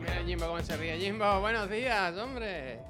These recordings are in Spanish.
Mira Jimbo cómo se ríe. Jimbo, buenos días, hombre.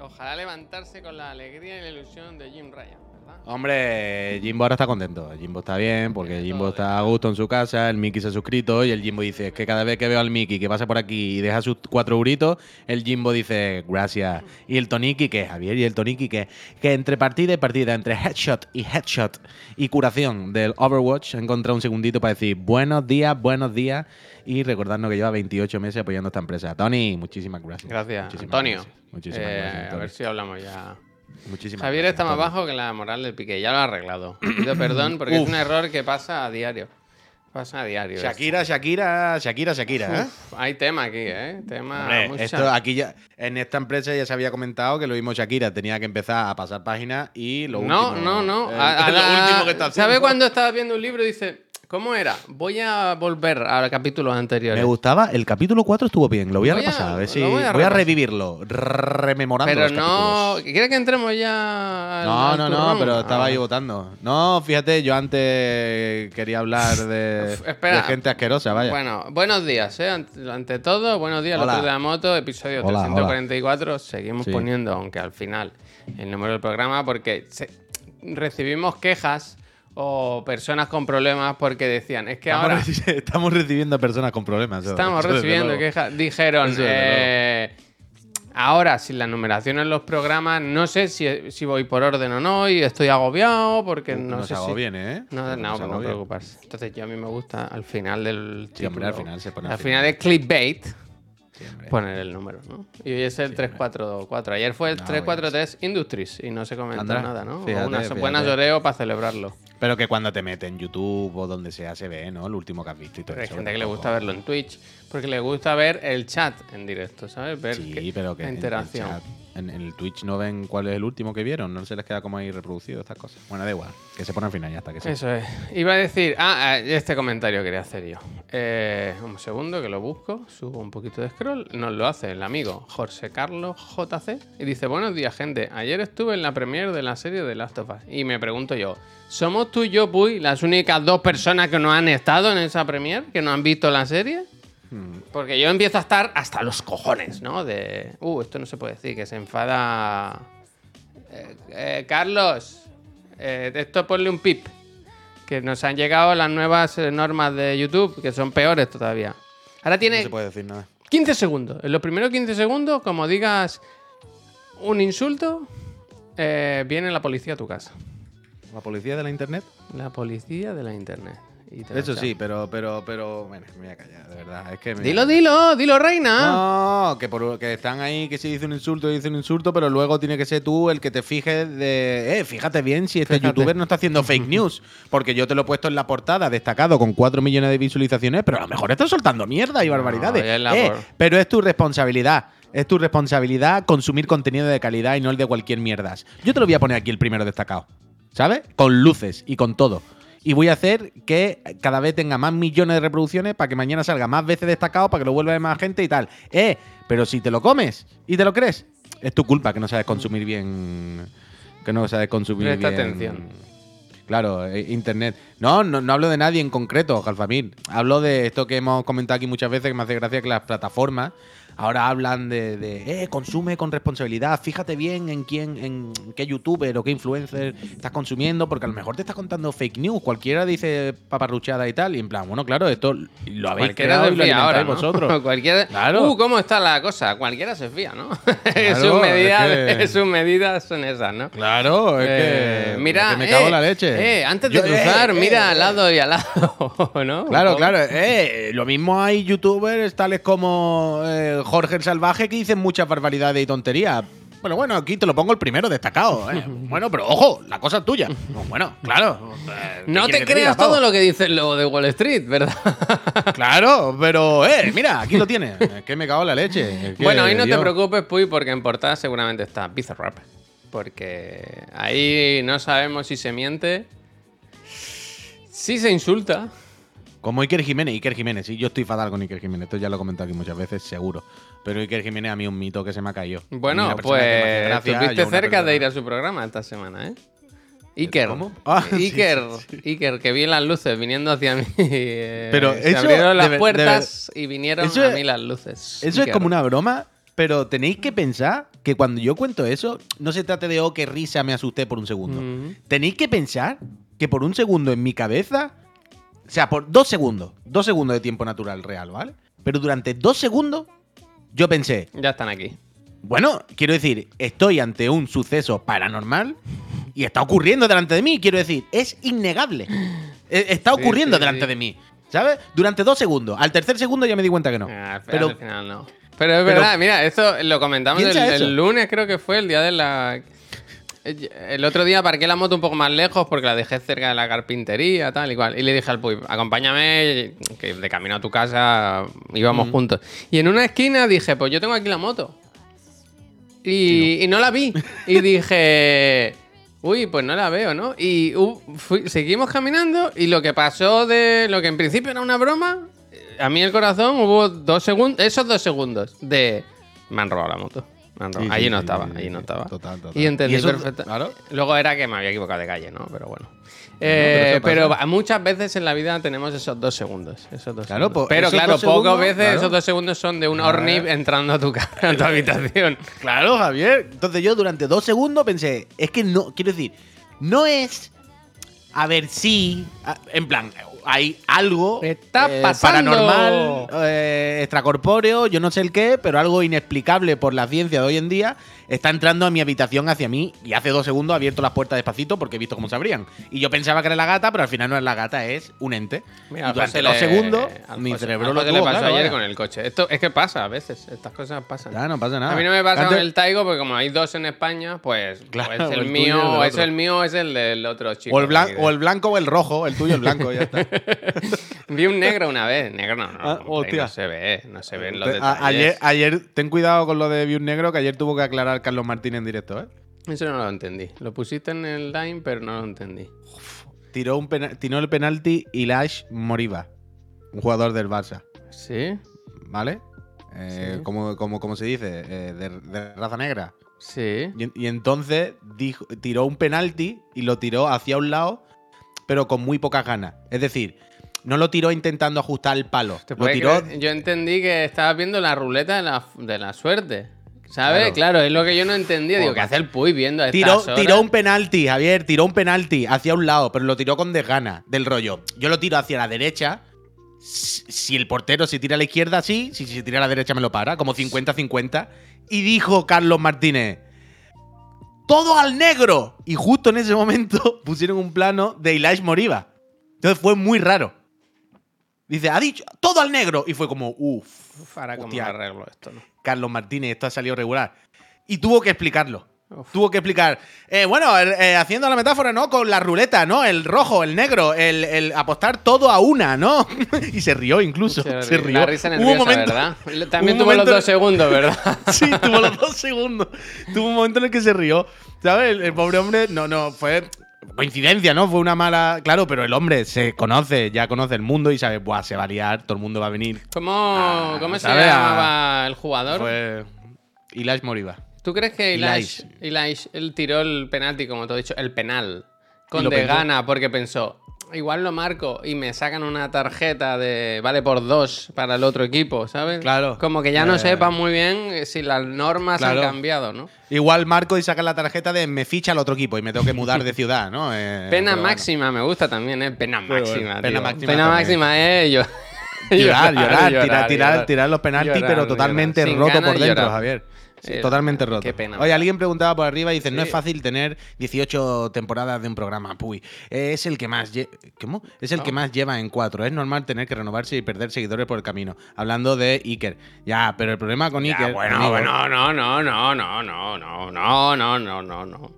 Ojalá levantarse con la alegría y la ilusión de Jim Ryan. Hombre, Jimbo ahora está contento. Jimbo está bien porque Jimbo está a gusto en su casa, el Mickey se ha suscrito y el Jimbo dice, es que cada vez que veo al Mickey que pasa por aquí y deja sus cuatro euritos, el Jimbo dice, gracias. Y el Toniki, que Javier, y el Toniki, que, que entre partida y partida, entre headshot y headshot y curación del Overwatch, ha encontrado un segundito para decir, buenos días, buenos días. Y recordarnos que lleva 28 meses apoyando a esta empresa. Tony, muchísimas gracias. Gracias, Muchísimas Antonio. gracias. Muchísimas Eh, gracias. a Tony. ver si hablamos ya. Muchísimas Javier gracias, está más bajo que la moral del pique. Ya lo ha arreglado. Pido perdón porque es Uf. un error que pasa a diario. Pasa a diario. esto. Shakira, Shakira, Shakira, Shakira, ¿eh? Uf, hay tema aquí, ¿eh? Tema Hombre, mucha- esto aquí ya, en esta empresa ya se había comentado que lo mismo Shakira tenía que empezar a pasar páginas y lo no, último. no, no, eh, A- a lo la- último que está ¿Sabe haciendo. cuando estaba viendo un libro y dice, ¿cómo era? Voy a volver a capítulos anteriores. Me gustaba, el capítulo 4 estuvo bien, lo voy a Voy repasar, a ver lo si voy voy a revivirlo, rememorando Pero los no. ¿Quieres que entremos ya? al- No, al no, no, turrón? pero estaba Ah. ahí votando. No, fíjate, yo antes quería hablar de, Uf, espera. de gente asquerosa, vaya. Bueno, buenos días, ¿eh? Ante, ante todo, buenos días, Hola. los de la moto, episodio Hola, 344. Seguimos Sí. poniendo, aunque al final, el número del programa, porque se- recibimos quejas o personas con problemas porque decían, es que estamos, ahora reci- estamos recibiendo personas con problemas. estamos eso recibiendo quejas. Dijeron, Eso eh, ahora sin la numeración en los programas, no sé si, si voy por orden o no y estoy agobiado porque no nos sé si... bien, ¿eh? No, no, no, no preocuparse. Entonces, yo a mí me gusta al final del. Sí, hombre, al final se pone Al al final es clickbait Sí, poner el número, ¿no? Y hoy es el 344. Ayer fue el No, 343 Industries y no se comentó nada, ¿no? fíjate, Unas fíjate. buenas oreo para celebrarlo. Pero que cuando te metes en YouTube o donde sea se ve, ¿no? El último que has visto y todo Pero hay eso, gente que le gusta verlo en Twitch porque le gusta ver el chat en directo, ¿sabes? Ver Sí, que- pero que la en- interacción. En, el chat- en- en el Twitch no ven cuál es el último que vieron, no se les queda como ahí reproducido estas cosas. Bueno, da igual, que se pone al final ya está, que sí. Eso es. Iba a decir, ah, ah, este comentario quería hacer yo. Eh, un segundo que lo busco, subo un poquito de scroll. Nos lo hace el amigo Jorge Carlos JC y dice: Buenos días, gente. Ayer estuve en la premiere de la serie de Last of Us y me pregunto yo: ¿somos tú y yo, Puy, las únicas dos personas que no han estado en esa premiere, que no han visto la serie? Hmm. Porque yo empiezo a estar hasta los cojones, ¿no? De, uh, esto no se puede decir, que se enfada. Eh, eh, Carlos, eh, esto ponle un pip. Que nos han llegado las nuevas eh, normas de YouTube, que son peores todavía. Ahora No tiene se puede decir nada. 15 segundos. En los primeros 15 segundos, como digas un insulto, viene la policía a tu casa. ¿La policía de la internet? La policía de la internet. Y te sí, pero, pero, pero, bueno, me voy a callar, de verdad. Es que me- Dilo, dilo, dilo, reina. No, que, por, que están ahí, que si dice un insulto, dice un insulto, pero luego tiene que ser tú el que te fijes de. Eh, fíjate bien si este Fíjate. youtuber no está haciendo fake news. Porque yo te lo he puesto en la portada, destacado, con 4 millones de visualizaciones, pero a lo mejor está soltando mierda y barbaridades. Eh, pero es tu responsabilidad. Es tu responsabilidad consumir contenido de calidad y no el de cualquier mierdas. Yo te lo voy a poner aquí el primero destacado. ¿Sabes? Con luces y con todo. Y voy a hacer que cada vez tenga más millones de reproducciones para que mañana salga más veces destacado, para que lo vuelva a ver más gente y tal. Eh, pero si te lo comes y te lo crees, es tu culpa que no sabes consumir bien. Que no sabes consumir Presta bien. atención. Claro, eh, internet. No, no, no hablo de nadie en concreto, Jalfamir. Hablo de esto que hemos comentado aquí muchas veces, que me hace gracia que las plataformas ahora hablan de, de, eh, consume con responsabilidad, fíjate bien en quién, en qué youtuber o qué influencer estás consumiendo, porque a lo mejor te estás contando fake news, cualquiera dice paparruchada y tal, y en plan, bueno, claro, esto lo habéis Cualquiera creado y lo ahora, vosotros. Cualquiera... Claro. Uh, ¿cómo está la cosa? Cualquiera se fía, ¿no? sus, es medidas, que- sus medidas son esas, ¿no? Claro, es Eh, que, mira, es que me cago eh, en la leche. Eh, antes de Yo- cruzar, eh, mira eh, al lado y al lado, ¿no? Claro, claro. Eh, lo mismo hay youtubers tales como eh, Jorge el Salvaje que dicen muchas barbaridades y tonterías. Bueno, bueno, aquí te lo pongo el primero destacado. eh. Bueno, pero ojo, la cosa es tuya. Bueno, claro. eh, ¿qué No te creas pavo? todo lo que dice el logo de Wall Street, ¿verdad? Claro, pero, eh, mira, aquí lo tienes. Es que me cago en la leche. Es que, bueno, ahí no te preocupes, Puy, porque en portada seguramente está Bizarrap. Porque ahí no sabemos si se miente, si se insulta. Como Iker Jiménez, Iker Jiménez, sí, yo estoy fatal con Iker Jiménez, esto ya lo he comentado aquí muchas veces, seguro. Pero Iker Jiménez a mí es un mito que se me ha caído. Bueno, pues gracia, estuviste cerca de ir a su programa esta semana, ¿eh? Iker. ¿Cómo? Ah, Iker, sí, Iker, que vi las luces viniendo hacia mí. eh, Pero se eso, abrieron de las de puertas y vinieron Eso a mí las luces. Eso es como una broma, pero tenéis que pensar que cuando yo cuento eso, no se trate de, oh, qué risa, me asusté por un segundo. Mm. Tenéis que pensar que por un segundo en mi cabeza, o sea, por dos segundos, dos segundos de tiempo natural real, ¿vale? Pero durante dos segundos, yo pensé, Ya están aquí. bueno, quiero decir, estoy ante un suceso paranormal y está ocurriendo delante de mí, quiero decir, es innegable. E- Está ocurriendo sí, delante sí. de mí, ¿sabes? Durante dos segundos. Al tercer segundo ya me di cuenta que no. Ah, Pero al final no. Pero es pero- verdad, mira, esto lo comentamos eso. el lunes, creo que fue el día de la. El otro día aparqué la moto un poco más lejos porque la dejé cerca de la carpintería, tal y cual. Y le dije al Puy, acompáñame, que de camino a tu casa íbamos juntos. Y en una esquina dije, pues yo tengo aquí la moto. Y, y no la vi. Y dije, uy, pues no la veo, ¿no? Y uh, fui- seguimos caminando y lo que pasó de lo que en principio era una broma, eh, a mí el corazón hubo dos segundos, esos dos segundos de... Me han robado la moto. Sí, sí, allí no sí, estaba, sí, allí sí, no estaba. total, total. Y entendí Y eso- perfecta- claro. Luego era que me había equivocado de calle, ¿no? Pero bueno. pero Eh, pero, muchas veces en la vida tenemos esos dos segundos. Esos dos Claro, segundos. pero esos claro, pocas segundos, veces claro. esos dos segundos son de un. Ornib entrando a tu, ca- a tu habitación. Claro, Javier. Entonces yo durante dos segundos pensé, es que no, quiero decir, no es a ver si, a- en plan, hay algo Está eh, pasando. paranormal, eh, extracorpóreo, yo no sé el qué, pero algo inexplicable por la ciencia de hoy en día está entrando a mi habitación hacia mí y hace dos segundos he abierto las puertas despacito porque he visto cómo se abrían. Y yo pensaba que era la gata, pero al final no es la gata, es un ente. Mira, y durante dos le- segundos al mi José- cerebro lo José le pasó claro, ayer vaya. con el coche. Esto es que pasa a veces, estas cosas pasan. Ya, no pasa nada. A mí no me pasa Antes- con el Taigo porque como hay dos en España, pues, Claro, pues el el tuyo mío, el del es el mío, es el del otro chico. O el, blan- o el blanco o el rojo, el tuyo el blanco, ya está. Vi un negro una vez, negro no, no, Ah, hombre, no se ve, no se ven los Te- a- detalles. ayer, ayer, ten cuidado con lo de View Negro, que ayer tuvo que aclarar Carlos Martín en directo, ¿eh? Eso no lo entendí. Lo pusiste en el line, pero no lo entendí. Tiró, un tiró el penalti Ilash Moriba, un jugador del Barça, ¿Sí? ¿vale? Eh, Sí. como, como, como se dice, eh, de, de raza negra. Sí. Y, y entonces dijo, tiró un penalti y lo tiró hacia un lado, pero con muy pocas ganas. Es decir, no lo tiró intentando ajustar el palo. ¿Te Lo tiró? Yo entendí que estabas viendo la ruleta de la, de la suerte. ¿Sabes? Claro. Claro. es lo que yo no entendía. Digo, ¿qué hace el Puy viendo a estas Tiró, horas? tiró un penalti, Javier, tiró un penalti hacia un lado, pero lo tiró con desgana del rollo. Yo lo tiro hacia la derecha. Si el portero se tira a la izquierda, sí. Si se tira a la derecha, me lo para. Como 50-50. Y dijo Carlos Martínez: ¡Todo al negro! Y justo en ese momento pusieron un plano de Ilash Moriba. Entonces fue muy raro. Dice: Ha dicho todo al negro. Y fue como: Uff. Uf, ahora cómo arreglo esto, ¿no? Carlos Martínez, esto ha salido regular. Y tuvo que explicarlo. Uf. Tuvo que explicar. eh, bueno, eh, haciendo la metáfora, ¿no? Con la ruleta, ¿no? El rojo, el negro, el, el apostar todo a una, ¿no? y se rió incluso. Se, Se ri- rió. La risa Hubo nerviosa, un momento, ¿verdad? También tuvo los dos segundos, ¿verdad? sí, tuvo los dos segundos. Tuvo un momento en el que se rió. ¿Sabes? El, el pobre hombre, no, no, fue coincidencia, ¿no? Fue una mala. Claro, pero el hombre se conoce, ya conoce el mundo y sabe, Buah, se va a liar, todo el mundo va a venir. ¿Cómo, ¿cómo se llamaba el jugador? Fue. Ilash Moriba. ¿Tú crees que Elish. Elish, él tiró el penalti, como te he dicho, el penal, con de gana, porque pensó, igual lo marco y me sacan una tarjeta de vale por dos para el otro equipo, ¿sabes? Claro. Como que ya no Eh. sepan muy bien eh, si las normas Claro. han cambiado, ¿no? Igual marco y saca la tarjeta de me ficha al otro equipo y me tengo que mudar de ciudad, ¿no? Eh, Pena bueno. máxima, me gusta también, ¿eh? Pena máxima. bueno, pena máxima Pena máxima, ¿eh? Yo... Llorar, llorar, tirar, tirar, llorar. tirar los penaltis, Llorar, pero totalmente roto por dentro. Javier. Sí, Eh, totalmente roto. qué pena, Oye, alguien preguntaba por arriba y dice, no es fácil tener 18 temporadas de un programa. Puy, es el que más ¿Cómo? Es el No. que más lleva en cuatro. Es normal tener que renovarse y perder seguidores por el camino. Hablando de Iker. Ya, pero el problema con Ya, Iker. bueno, amigo, bueno, no, no, no, no, no, no, no, no, no, no, no.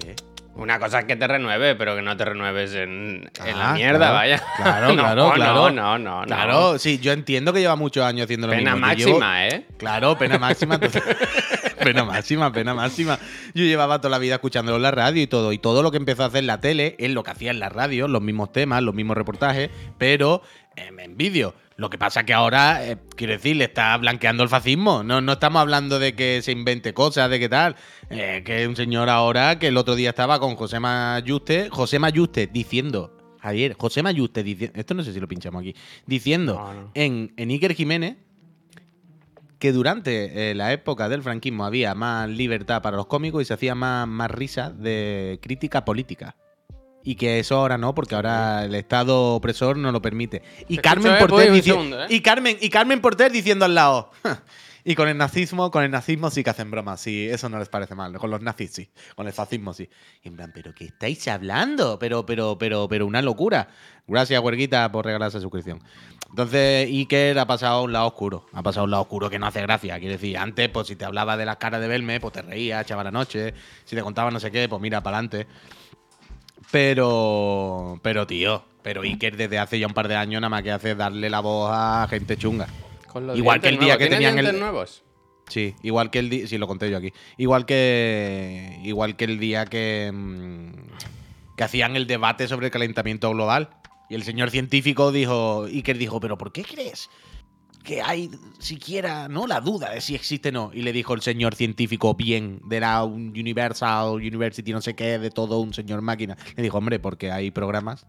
¿qué? Una cosa es que te renueve, pero que no te renueves en, en la Ah, mierda, claro, vaya. Claro, No, claro, claro. No, no, no, no. Claro, sí, yo entiendo que lleva muchos años haciendo lo Pena mismo. Llevo- máxima, ¿eh? Claro, pena máxima. pena máxima, pena máxima. Yo llevaba toda la vida escuchándolo en la radio y todo. Y todo lo que empezó a hacer la tele es lo que hacía en la radio, los mismos temas, los mismos reportajes, pero en, en vídeo. Lo que pasa que ahora, eh, quiero decir, le está blanqueando el fascismo. No, no estamos hablando de que se invente cosas, de qué tal. Eh, que es un señor ahora que el otro día estaba con José Mayuste, José Mayuste diciendo, Javier, José Mayuste diciendo, esto no sé si lo pinchamos aquí, diciendo No, no. En, en Iker Jiménez que durante eh, la época del franquismo había más libertad para los cómicos y se hacía más, más risa de crítica política. Y que eso ahora no, porque ahora el Estado opresor no lo permite. Y Carmen eh, Porter segundo, eh. y Carmen y Carmen Porter diciendo al lado. Y con el nazismo, con el nazismo sí que hacen bromas, sí, eso no les parece mal. Con los nazis sí, con el fascismo sí. Y en plan, ¿pero qué estáis hablando? Pero, pero, pero, pero una locura. Gracias, Huerguita, por regalar esa suscripción. Entonces, Iker ha pasado un lado oscuro. Ha pasado un lado oscuro que no hace gracia. Quiero decir, antes, pues si te hablaba de las caras de Belme, pues te reías, echaba la noche. Si te contaba no sé qué, pues mira, para adelante. Pero, pero tío, pero Iker desde hace ya un par de años nada más que hace darle la voz a gente chunga. Con los Igual que el día nuevos. que ¿Tiene tenían el- nuevos? Sí, igual que el día. Sí, lo conté yo aquí. Igual que. Igual que el día que. mm, que hacían el debate sobre el calentamiento global. Y el señor científico dijo. Iker dijo, ¿pero por qué crees? Que hay siquiera, ¿no? La duda de si existe o no. Y le dijo el señor científico bien de la Universal University, no sé qué, de todo un señor máquina. Le dijo, hombre, porque hay programas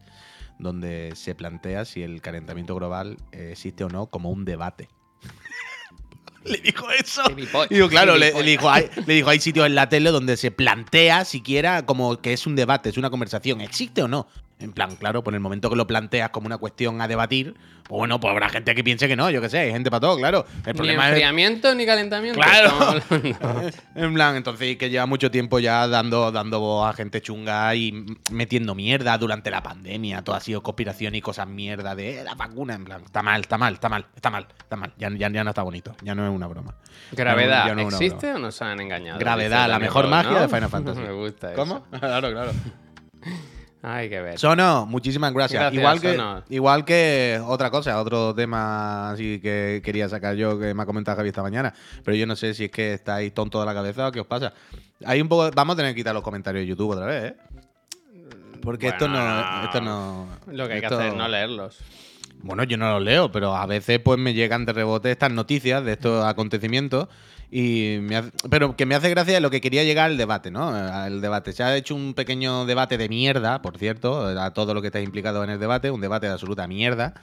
donde se plantea si el calentamiento global eh, existe o no como un debate. le dijo eso. Y digo, claro, le dijo, hay, le dijo, hay sitios en la tele donde se plantea siquiera como que es un debate, es una conversación. ¿Existe o no? En plan, claro, por el momento que lo planteas como una cuestión a debatir, pues bueno, pues habrá gente que piense que no, yo qué sé, hay gente para todo, claro. El Ni es. enfriamiento ni calentamiento. Claro. En plan, entonces que lleva mucho tiempo ya dando, dando voz a gente chunga y metiendo mierda durante la pandemia. Todo ha sido conspiración y cosas mierda de "Eh, la vacuna. En plan, está mal, está mal, está mal, está mal, está mal. Ya, ya, ya no está bonito, ya no es una broma. ¿Gravedad no existe broma. o nos han engañado? Gravedad, la mejor magia ¿no? de Final Fantasy. Me gusta ¿Cómo? eso. Claro, claro. Hay que ver. Sono, muchísimas gracias. Gracias, igual, que, Sono. igual que otra cosa, otro tema así que quería sacar yo, que me ha comentado Javi esta mañana, pero yo no sé si es que estáis tontos de la cabeza o qué os pasa. Hay un poco, vamos a tener que quitar los comentarios de YouTube otra vez, ¿eh? Porque esto Bueno, no, no. esto no. Lo que hay que hacer es no leerlos. Bueno, yo no los leo, pero a veces pues me llegan de rebote estas noticias de estos acontecimientos y me hace- pero que me hace gracia lo que quería llegar al debate, ¿no? Al debate. Se ha hecho un pequeño debate de mierda, por cierto, a todo lo que está implicado en el debate, un debate de absoluta mierda,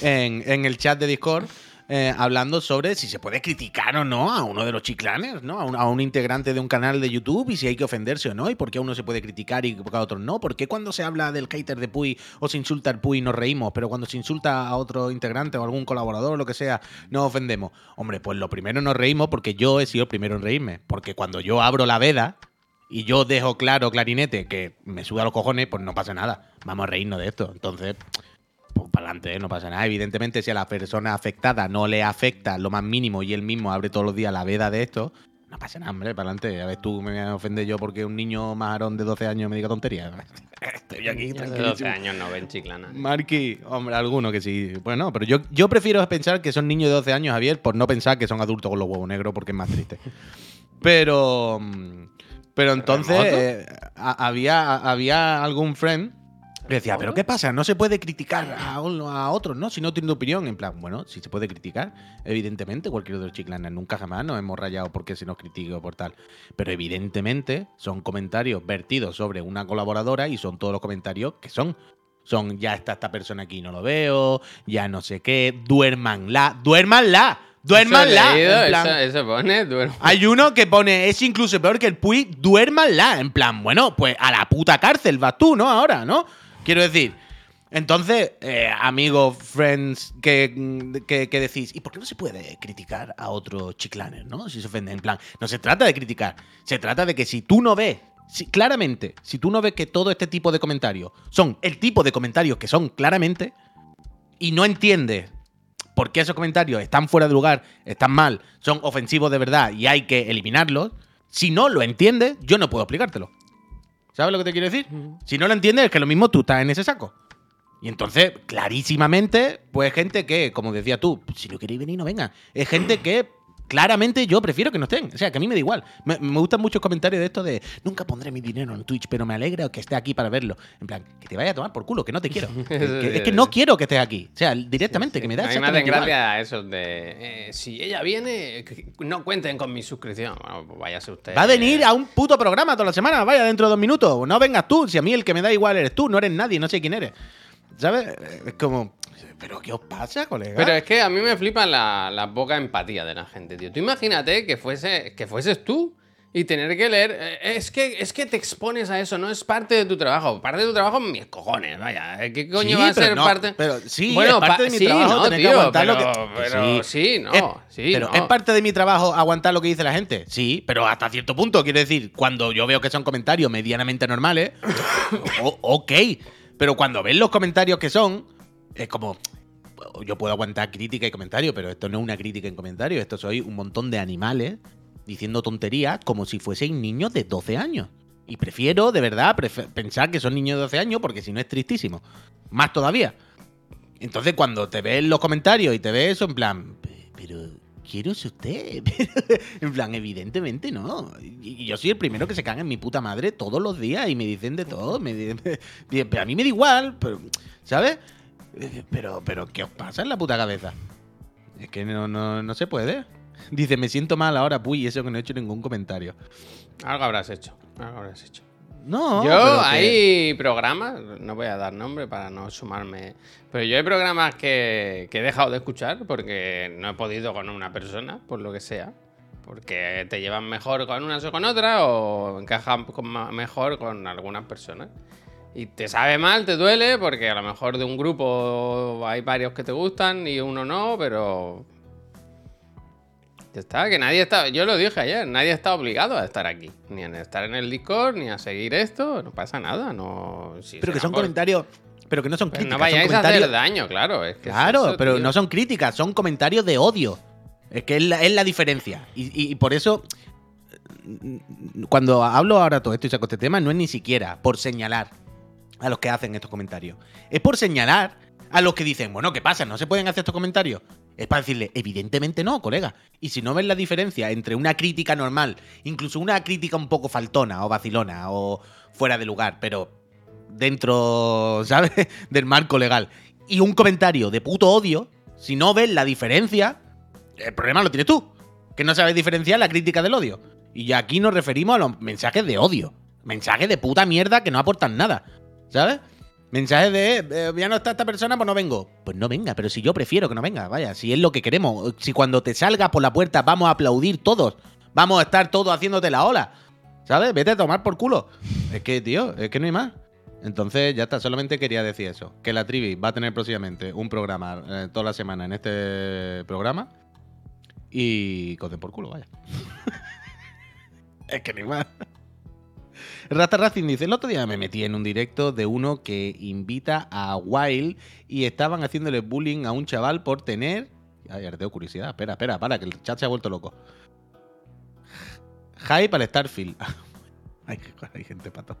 en, en el chat de Discord. Eh, hablando sobre si se puede criticar o no a uno de los chiclanes, ¿no? A un, integrante de un canal de YouTube y si hay que ofenderse o no, y por qué a uno se puede criticar y a otros no. ¿Por qué cuando se habla del hater de Puy o se insulta al Puy nos reímos, pero cuando se insulta a otro integrante o algún colaborador o lo que sea, nos ofendemos? Hombre, pues lo primero nos reímos porque yo he sido el primero en reírme. Porque cuando yo abro la veda y yo dejo claro, clarinete, que me suda los cojones, pues no pasa nada. Vamos a reírnos de esto. Entonces, pues para adelante, no pasa nada. Evidentemente, si a la persona afectada no le afecta lo más mínimo y él mismo abre todos los días la veda de esto, no pasa nada, hombre, para adelante. A ver, tú me ofendes yo porque un niño majarón de 12 años me diga tonterías. Estoy aquí de 12 tranquilísimo. años no ven chiclana. Marky, hombre, alguno que sí. Bueno, pero yo, yo prefiero pensar que son niños de 12 años, Javier, por no pensar que son adultos con los huevos negros, porque es más triste. Pero. mm, Pero entonces eh, había, había algún friend que decía, ¿pero qué pasa? No se puede criticar a, uno- a otros, ¿no? Si no tiene opinión. En plan, bueno, si se puede criticar, evidentemente, cualquier otro chiclana. Nunca jamás nos hemos rayado porque se nos critique o por tal. Pero evidentemente son comentarios vertidos sobre una colaboradora y son todos los comentarios que son. Son, ya está esta persona aquí, no lo veo, ya no sé qué, duérmanla, duérmanla, duérmanla. Eso plan- pone, duermo. hay uno que pone, es incluso peor que el Puy, duérmanla. En plan, bueno, pues a la puta cárcel vas tú, ¿no? Ahora, ¿no? Quiero decir. Entonces, eh, amigos, friends, que, que, que decís, ¿y por qué no se puede criticar a otros chiclanes, no? Si se ofenden, en plan, no se trata de criticar, se trata de que si tú no ves, claramente, si tú no ves que todo este tipo de comentarios son el tipo de comentarios que son claramente, y no entiendes por qué esos comentarios están fuera de lugar, están mal, son ofensivos de verdad y hay que eliminarlos, si no lo entiendes, yo no puedo explicártelo. ¿Sabes lo que te quiero decir? Si no lo entiendes, es que lo mismo tú estás en ese saco. Y entonces, clarísimamente, pues gente que, como decía tú, si no queréis venir, no venga. Es gente que Claramente yo prefiero que no estén. O sea, que a mí me da igual. Me, me gustan muchos comentarios de esto de nunca pondré mi dinero en Twitch, pero me alegra que esté aquí para verlo. En plan, que te vaya a tomar por culo, que no te quiero. Que- es que no quiero que estés aquí. O sea, directamente, que me da A mí me hacen gracia eso de. eh, si ella viene, no cuenten con mi suscripción. Bueno, pues váyase usted. Va a venir a un puto programa toda la semana, vaya, dentro de dos minutos. No vengas tú, si a mí el que me da igual eres tú, no eres nadie, no sé quién eres. ¿Sabes? Es como, ¿pero qué os pasa, colega? Pero es que a mí me flipa la, la poca empatía de la gente, tío. Tú imagínate que, fuese, que fueses tú y tener que leer. eh, Es que, es que te expones a eso, no es parte de tu trabajo. Parte de tu trabajo, mis cojones, vaya. ¿Qué coño Sí, va a ser no, parte? pero sí, bueno, es parte pa- de mi sí, trabajo no, tener que tío, aguantar lo pero, que- pero Sí. sí, no. Es- sí, pero no. es parte de mi trabajo aguantar lo que dice la gente. Sí, pero hasta cierto punto. Quiero decir, cuando yo veo que son comentarios medianamente normales, o- ok. Pero cuando ves los comentarios que son, es como. Yo puedo aguantar crítica y comentario, pero esto no es una crítica en comentario. Esto soy un montón de animales diciendo tonterías como si fuesen niños de 12 años. Y prefiero, de verdad, pensar que son niños de 12 años porque si no es tristísimo. Más todavía. Entonces, cuando te ves los comentarios y te ves eso, en plan, "Pe- pero quiero ser usted. en plan, evidentemente no. Y yo soy el primero que se caga en mi puta madre todos los días y me dicen de todo. Pero a mí me da igual, pero, ¿sabes? Pero, pero, ¿qué os pasa en la puta cabeza? Es que no, no, no se puede. Dice, me siento mal ahora, puy, eso que no he hecho ningún comentario. Algo habrás hecho. Algo habrás hecho. No, yo que- hay programas, no voy a dar nombre para no sumarme, pero yo hay programas que, que he dejado de escuchar porque no he podido con una persona, por lo que sea. Porque te llevan mejor con unas o con otras o encajan con mejor con algunas personas. Y te sabe mal, te duele, porque a lo mejor de un grupo hay varios que te gustan y uno no, pero... Ya está, que nadie está, yo lo dije ayer, nadie está obligado a estar aquí, ni a estar en el Discord, ni a seguir esto, no pasa nada, no... si Pero que son por- comentarios. Pero que no son Pero críticas. no vayáis son a comentarios. hacer daño, claro, es que es Claro, eso, pero tío. no son críticas, son comentarios de odio. Es que es la, es la diferencia. Y, y- y por eso, mm, cuando hablo ahora todo esto y saco este tema, no es ni siquiera por señalar a los que hacen estos comentarios. Es por señalar a los que dicen, bueno, ¿qué pasa? ¿No se pueden hacer estos comentarios? Es para decirle, evidentemente no, colega. Y si no ves la diferencia entre una crítica normal, incluso una crítica un poco faltona o vacilona o fuera de lugar, pero dentro, ¿sabes? Del marco legal. Y un comentario de puto odio, si no ves la diferencia, el problema lo tienes tú. Que no sabes diferenciar la crítica del odio. Y aquí nos referimos a los mensajes de odio. Mensajes de puta mierda que no aportan nada. ¿Sabes? Mensajes de, ya no está esta persona, pues no vengo. Pues no venga, pero si yo prefiero que no venga, vaya, si es lo que queremos. Si cuando te salgas por la puerta vamos a aplaudir todos, vamos a estar todos haciéndote la ola. ¿Sabes? Vete a tomar por culo. Es que, tío, es que no hay más. Entonces, ya está, solamente quería decir eso. Que la Trivi va a tener próximamente un programa eh, toda la semana en este programa. Y coden por culo, vaya. es que hay más. Rata Racing dice, el otro día me metí en un directo de uno que invita a Wild y estaban haciéndole bullying a un chaval por tener... Ay, ahora tengo curiosidad. Espera, espera, para, que el chat se ha vuelto loco. Hype al Starfield. hay, hay gente pato.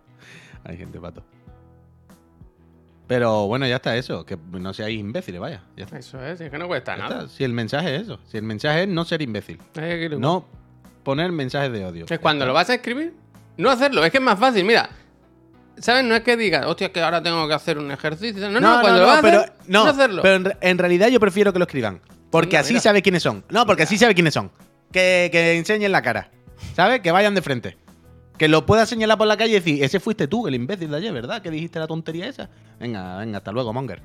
Hay gente pato. Pero bueno, ya está eso. Que no seáis imbéciles, vaya. Ya está. Eso es, es que no cuesta Ya nada. está. Si el mensaje es eso. Si el mensaje es no ser imbécil. Es que No poner mensajes de odio. Es cuando lo vas a escribir, no hacerlo, es que es más fácil, mira. ¿Sabes? No es que digas, hostia, que ahora tengo que hacer un ejercicio. No, no, cuando lo vas a pero, hacer, no, no hacerlo. pero en, re- en realidad yo prefiero que lo escriban. Porque así sabe quiénes son. No, porque así sabe quiénes son. Que, que enseñen la cara. ¿Sabes? Que vayan de frente. Que lo pueda señalar por la calle y decir, ese fuiste tú, el imbécil de ayer, ¿verdad? Que dijiste la tontería esa. Venga, venga, hasta luego, Monger.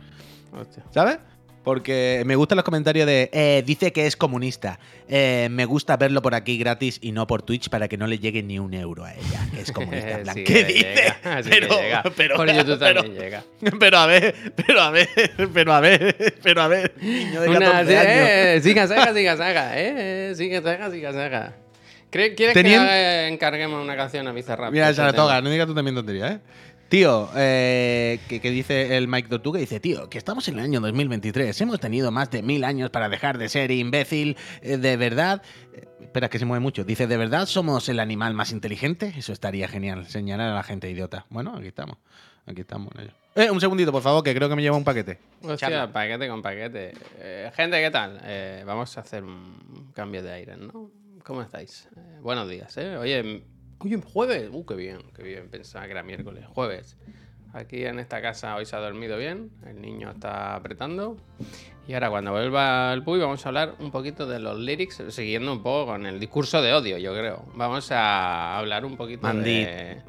Hostia. ¿Sabes? Porque me gustan los comentarios de, eh, dice que es comunista. Eh, me gusta verlo por aquí gratis y no por Twitch para que no le llegue ni un euro a ella, que es comunista. En plan, Sí ¿Qué dice? llega, llega. pero, Por YouTube pero- también llega. pero a ver, pero a ver, pero a ver, pero a ver, niño de 14 Una, años. eh, siga, saga, siga, saga, eh, siga, saga, siga, saga. ¿Cre- ¿Quieres Tenían- que encarguemos una canción a Bizarrap? Mira, este Saratoga, no digas tú también tontería, ¿eh? Tío, eh, que, que dice el Mike Tortuga, dice, tío, que estamos en el año 2023, hemos tenido más de mil años para dejar de ser imbécil, eh, de verdad... eh, espera, que se mueve mucho. Dice, ¿de verdad somos el animal más inteligente? Eso estaría genial, señalar a la gente idiota. Bueno, aquí estamos, aquí estamos. Eh, un segundito, por favor, que creo que me lleva un paquete. Hostia, Charla. paquete con paquete. Eh, gente, ¿qué tal? Eh, vamos a hacer un cambio de aire, ¿no? ¿Cómo estáis? Eh, buenos días, ¿eh? Oye, oye, jueves. Uh, qué bien, qué bien. Pensaba que era miércoles. Jueves. Aquí en esta casa hoy se ha dormido bien. El niño está apretando. Y ahora, cuando vuelva el Puy, vamos a hablar un poquito de los lyrics, siguiendo un poco con el discurso de odio, yo creo. Vamos a hablar un poquito Mandit. de.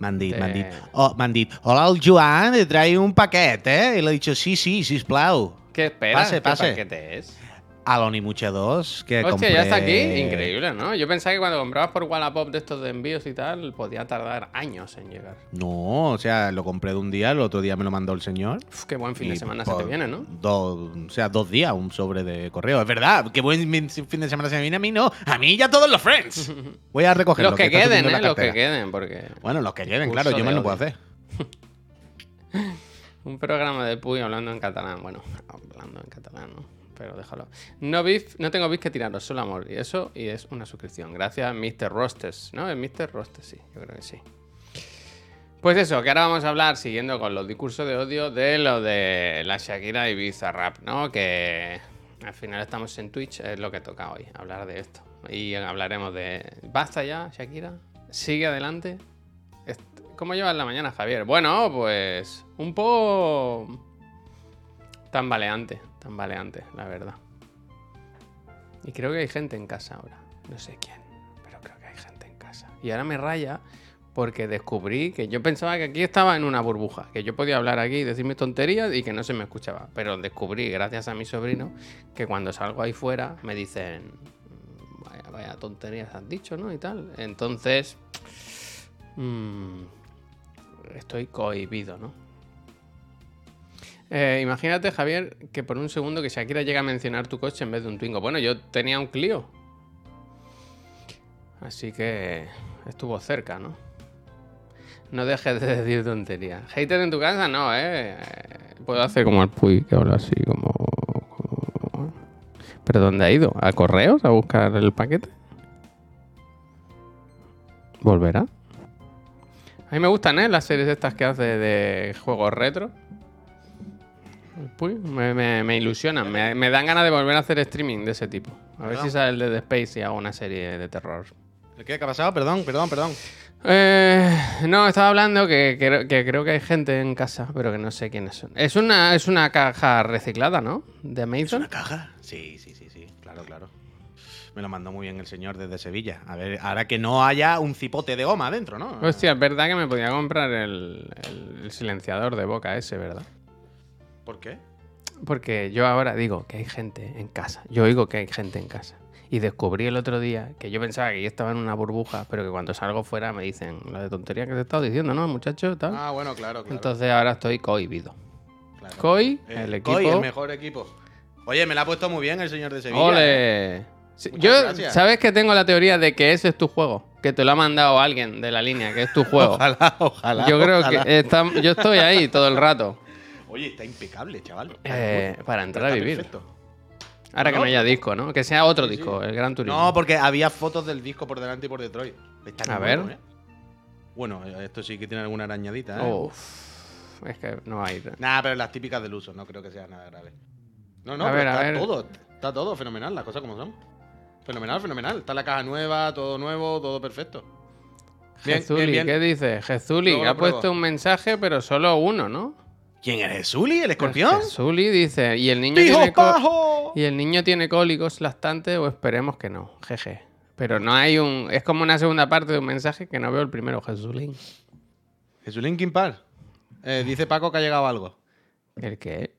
Mandit, De- Mandit. Oh, Mandit. Hola, el Joan, te trae un paquete, ¿eh? Y le he dicho, sí, sí, sí, plau. ¿Qué esperas? Pase, ¿Qué pase. paquete es? A lo mucha dos, que Hostia, ya está aquí. Increíble, ¿no? Yo pensaba que cuando comprabas por Wallapop de estos de envíos y tal, podía tardar años en llegar. No, o sea, lo compré de un día, el otro día me lo mandó el señor. Uf, qué buen fin de semana se te viene, ¿no? Dos, o sea, dos días, un sobre de correo. Es verdad, qué buen fin de semana se me viene a mí, no. A mí ya todos los friends. Voy a recoger Los que queden, ¿eh? Los que queden, porque Bueno, los que queden, claro, yo más no puedo hacer. un programa de Puy hablando en catalán. Bueno, hablando en catalán, ¿no? Pero déjalo. No beef, no tengo beef que tiraros, solo amor. Y eso, y es una suscripción. Gracias, Mr. Rostes. ¿No? Es Mr. Rostes, sí, yo creo que sí. Pues eso, que ahora vamos a hablar, siguiendo con los discursos de odio, de lo de la Shakira y Bizarrap, ¿no? Que al final estamos en Twitch, es lo que toca hoy, hablar de esto. Y hablaremos de. ¿Basta ya, Shakira? ¿Sigue adelante? ¿Cómo llevas la mañana, Javier? Bueno, pues. Un poco. Tambaleante, tambaleante, la verdad. Y creo que hay gente en casa ahora. No sé quién, pero creo que hay gente en casa. Y ahora me raya porque descubrí que yo pensaba que aquí estaba en una burbuja, que yo podía hablar aquí y decirme tonterías y que no se me escuchaba. Pero descubrí, gracias a mi sobrino, que cuando salgo ahí fuera me dicen, "Mm, vaya, vaya tonterías has dicho, ¿no? Y tal. Entonces, mm, estoy cohibido, ¿no? Eh, imagínate, Javier, que por un segundo que Shakira llega a mencionar tu coche en vez de un Twingo. Bueno, yo tenía un Clio. Así que estuvo cerca, ¿no? No dejes de decir tonterías. Hater en tu casa, no, ¿eh? Eh, Puedo hacer como el Puy, que así, como... como- ¿Pero dónde ha ido? ¿A correos a buscar el paquete? ¿Volverá? A mí me gustan, ¿eh? Las series estas que hace de juegos retro. El Puy, me, me- me ilusionan. Me, me dan ganas de volver a hacer streaming de ese tipo. A ver Perdón. si sale el de The Space y hago una serie de terror. ¿Qué, ¿Qué ha pasado? Perdón, perdón, perdón. Eh, no, estaba hablando que, que- que creo que hay gente en casa, pero que no sé quiénes son. Es una, es una caja reciclada, ¿no? De ¿Es Amazon. una caja? Sí, sí, sí, sí. Claro, claro. Me lo mandó muy bien el señor desde Sevilla. A ver, ahora que no haya un cipote de goma dentro, ¿no? Hostia, es verdad que me podía comprar el, el- el silenciador de boca ese, ¿verdad? ¿Por qué? Porque yo ahora digo que hay gente en casa. Yo oigo que hay gente en casa. Y descubrí el otro día que yo pensaba que yo estaba en una burbuja, pero que cuando salgo fuera me dicen la de tontería que te he estado diciendo, ¿no, muchacho? Tal. Ah, bueno, claro, claro. Entonces ahora estoy cohibido. claro. Coi, Eh, el equipo. Coi, el mejor equipo. Oye, me la ha puesto muy bien el señor de Sevilla. ¿eh? ¡Ole! Muchas yo, gracias. ¿sabes que tengo la teoría de que ese es tu juego? Que te lo ha mandado alguien de la línea, que es tu juego. Ojalá, ojalá. yo creo ojalá. que está- yo estoy ahí todo el rato. Oye, está impecable, chaval. Eh, para entrar Está a vivir. perfecto. Ahora que No, haya disco, ¿no? Que sea otro Sí, sí. disco, el Gran Turismo. No, porque había fotos del disco por delante y por detrás. Está A muy bueno, ver. ¿eh? Bueno, esto sí que tiene alguna arañadita, ¿eh? Uf, es que no hay. Nah, pero las típicas del uso, no creo que sea nada grave. No, no, A pero ver, a está ver. todo, está todo fenomenal, las cosas como son. Fenomenal, fenomenal. Está la caja nueva, todo nuevo, todo perfecto. Bien, Jezuli, bien, bien. ¿qué dice? Jezuli, ha puesto un mensaje, pero solo uno, ¿no? ¿Quién eres, Zuli, el escorpión? Jezuli dice, y el niño ¡Pijo tiene pajo! y el niño tiene cólicos lactantes o esperemos que no, jeje. Pero no hay un es como una segunda parte de un mensaje que no veo el primero, Jezulín. Jesús Linkin Park. Eh, dice Paco que ha llegado algo. ¿El qué?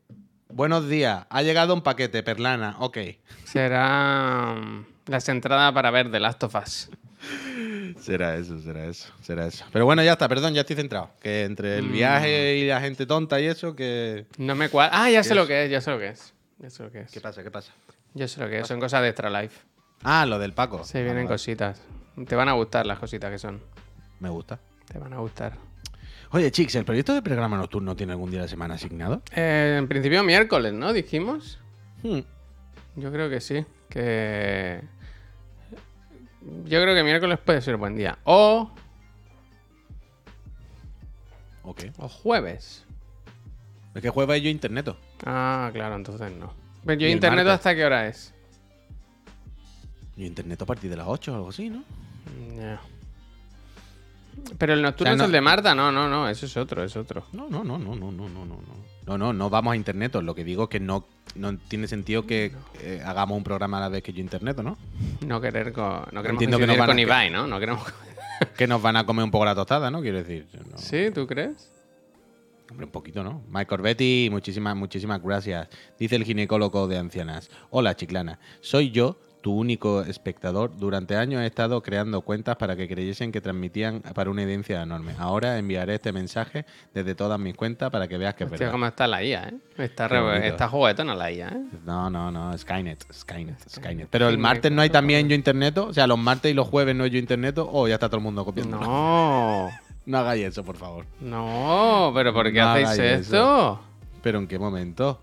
Buenos días, ha llegado un paquete, Perlana, ok. Será mm, las entradas para ver The Last of Us. Será eso, será eso, será eso. Pero bueno, ya está, perdón, ya estoy centrado. Que entre el Mm. viaje y la gente tonta y eso, que... No me cuadra. Ah, ya sé ¿Qué lo que es, ya sé lo que es. Ya sé lo que es. ¿Qué pasa, qué pasa? Yo sé lo que es, son cosas de Extra Life. Ah, lo del Paco. Se vienen vale. cositas. Te van a gustar las cositas que son. Me gusta. Te van a gustar. Oye, Chicks, ¿el proyecto de programa nocturno tiene algún día de la semana asignado? Eh, en principio miércoles, ¿no? Dijimos. Hmm. Yo creo que sí. Que. Yo creo que miércoles puede ser buen día. O, Ok. o jueves. Es que juega yo internet. Ah, claro, entonces no. Pero yo Y el internet martes. hasta qué hora es. Yo internet a partir de las 8 o algo así, ¿no? Ya. Pero el nocturno o sea, no... es el de Marta, no, no, no, eso es otro, es otro. No, no, no, no, no, no, no, no. No, no, no vamos a internet, lo que digo es que no, no tiene sentido que eh, hagamos un programa a la vez que yo internet, ¿no? No querer con, no queremos que con a... Ibai, ¿no? No queremos que nos van a comer un poco la tostada, ¿no? Quiero decir. No... Sí, ¿tú crees? Hombre, un poquito, ¿no? Mike Corbetti, muchísimas, muchsimas gracias. Dice el ginecólogo de ancianas. Hola, chiclana. Soy yo tu único espectador. Durante años he estado creando cuentas para que creyesen que transmitían para una audiencia enorme. Ahora enviaré este mensaje desde todas mis cuentas para que veas que es verdad. cómo está la IA, ¿eh? Está, re- está juguetona la IA, ¿eh? No, no, no, Skynet, Skynet, Skynet. Pero el martes no hay también yo internet, o sea, los martes y los jueves no hay yo internet, o ya está todo el mundo copiando. No, No hagáis eso, por favor. no, pero ¿por qué No hacéis esto? Pero ¿en qué momento?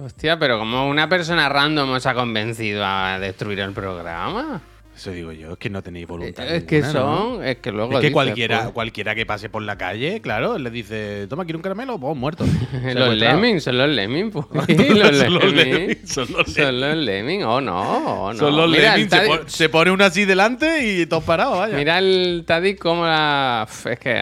Hostia, pero como una persona random os ha convencido a destruir el programa. Eso digo yo, es que no tenéis voluntad. Es que son, es que luego Es que dices, cualquiera, pues, cualquiera que pase por la calle, claro, le dice, toma, ¿quiere un caramelo? Pues muerto. los lemmings, son los lemmings, pues. los Son los lemmings. lemmings, son los Son los lemmings, oh no, oh no. Son los Mira, lemmings, se, Tadi- pon- se pone uno así delante y todos parados, vaya. Mira el Tadic como la... Es que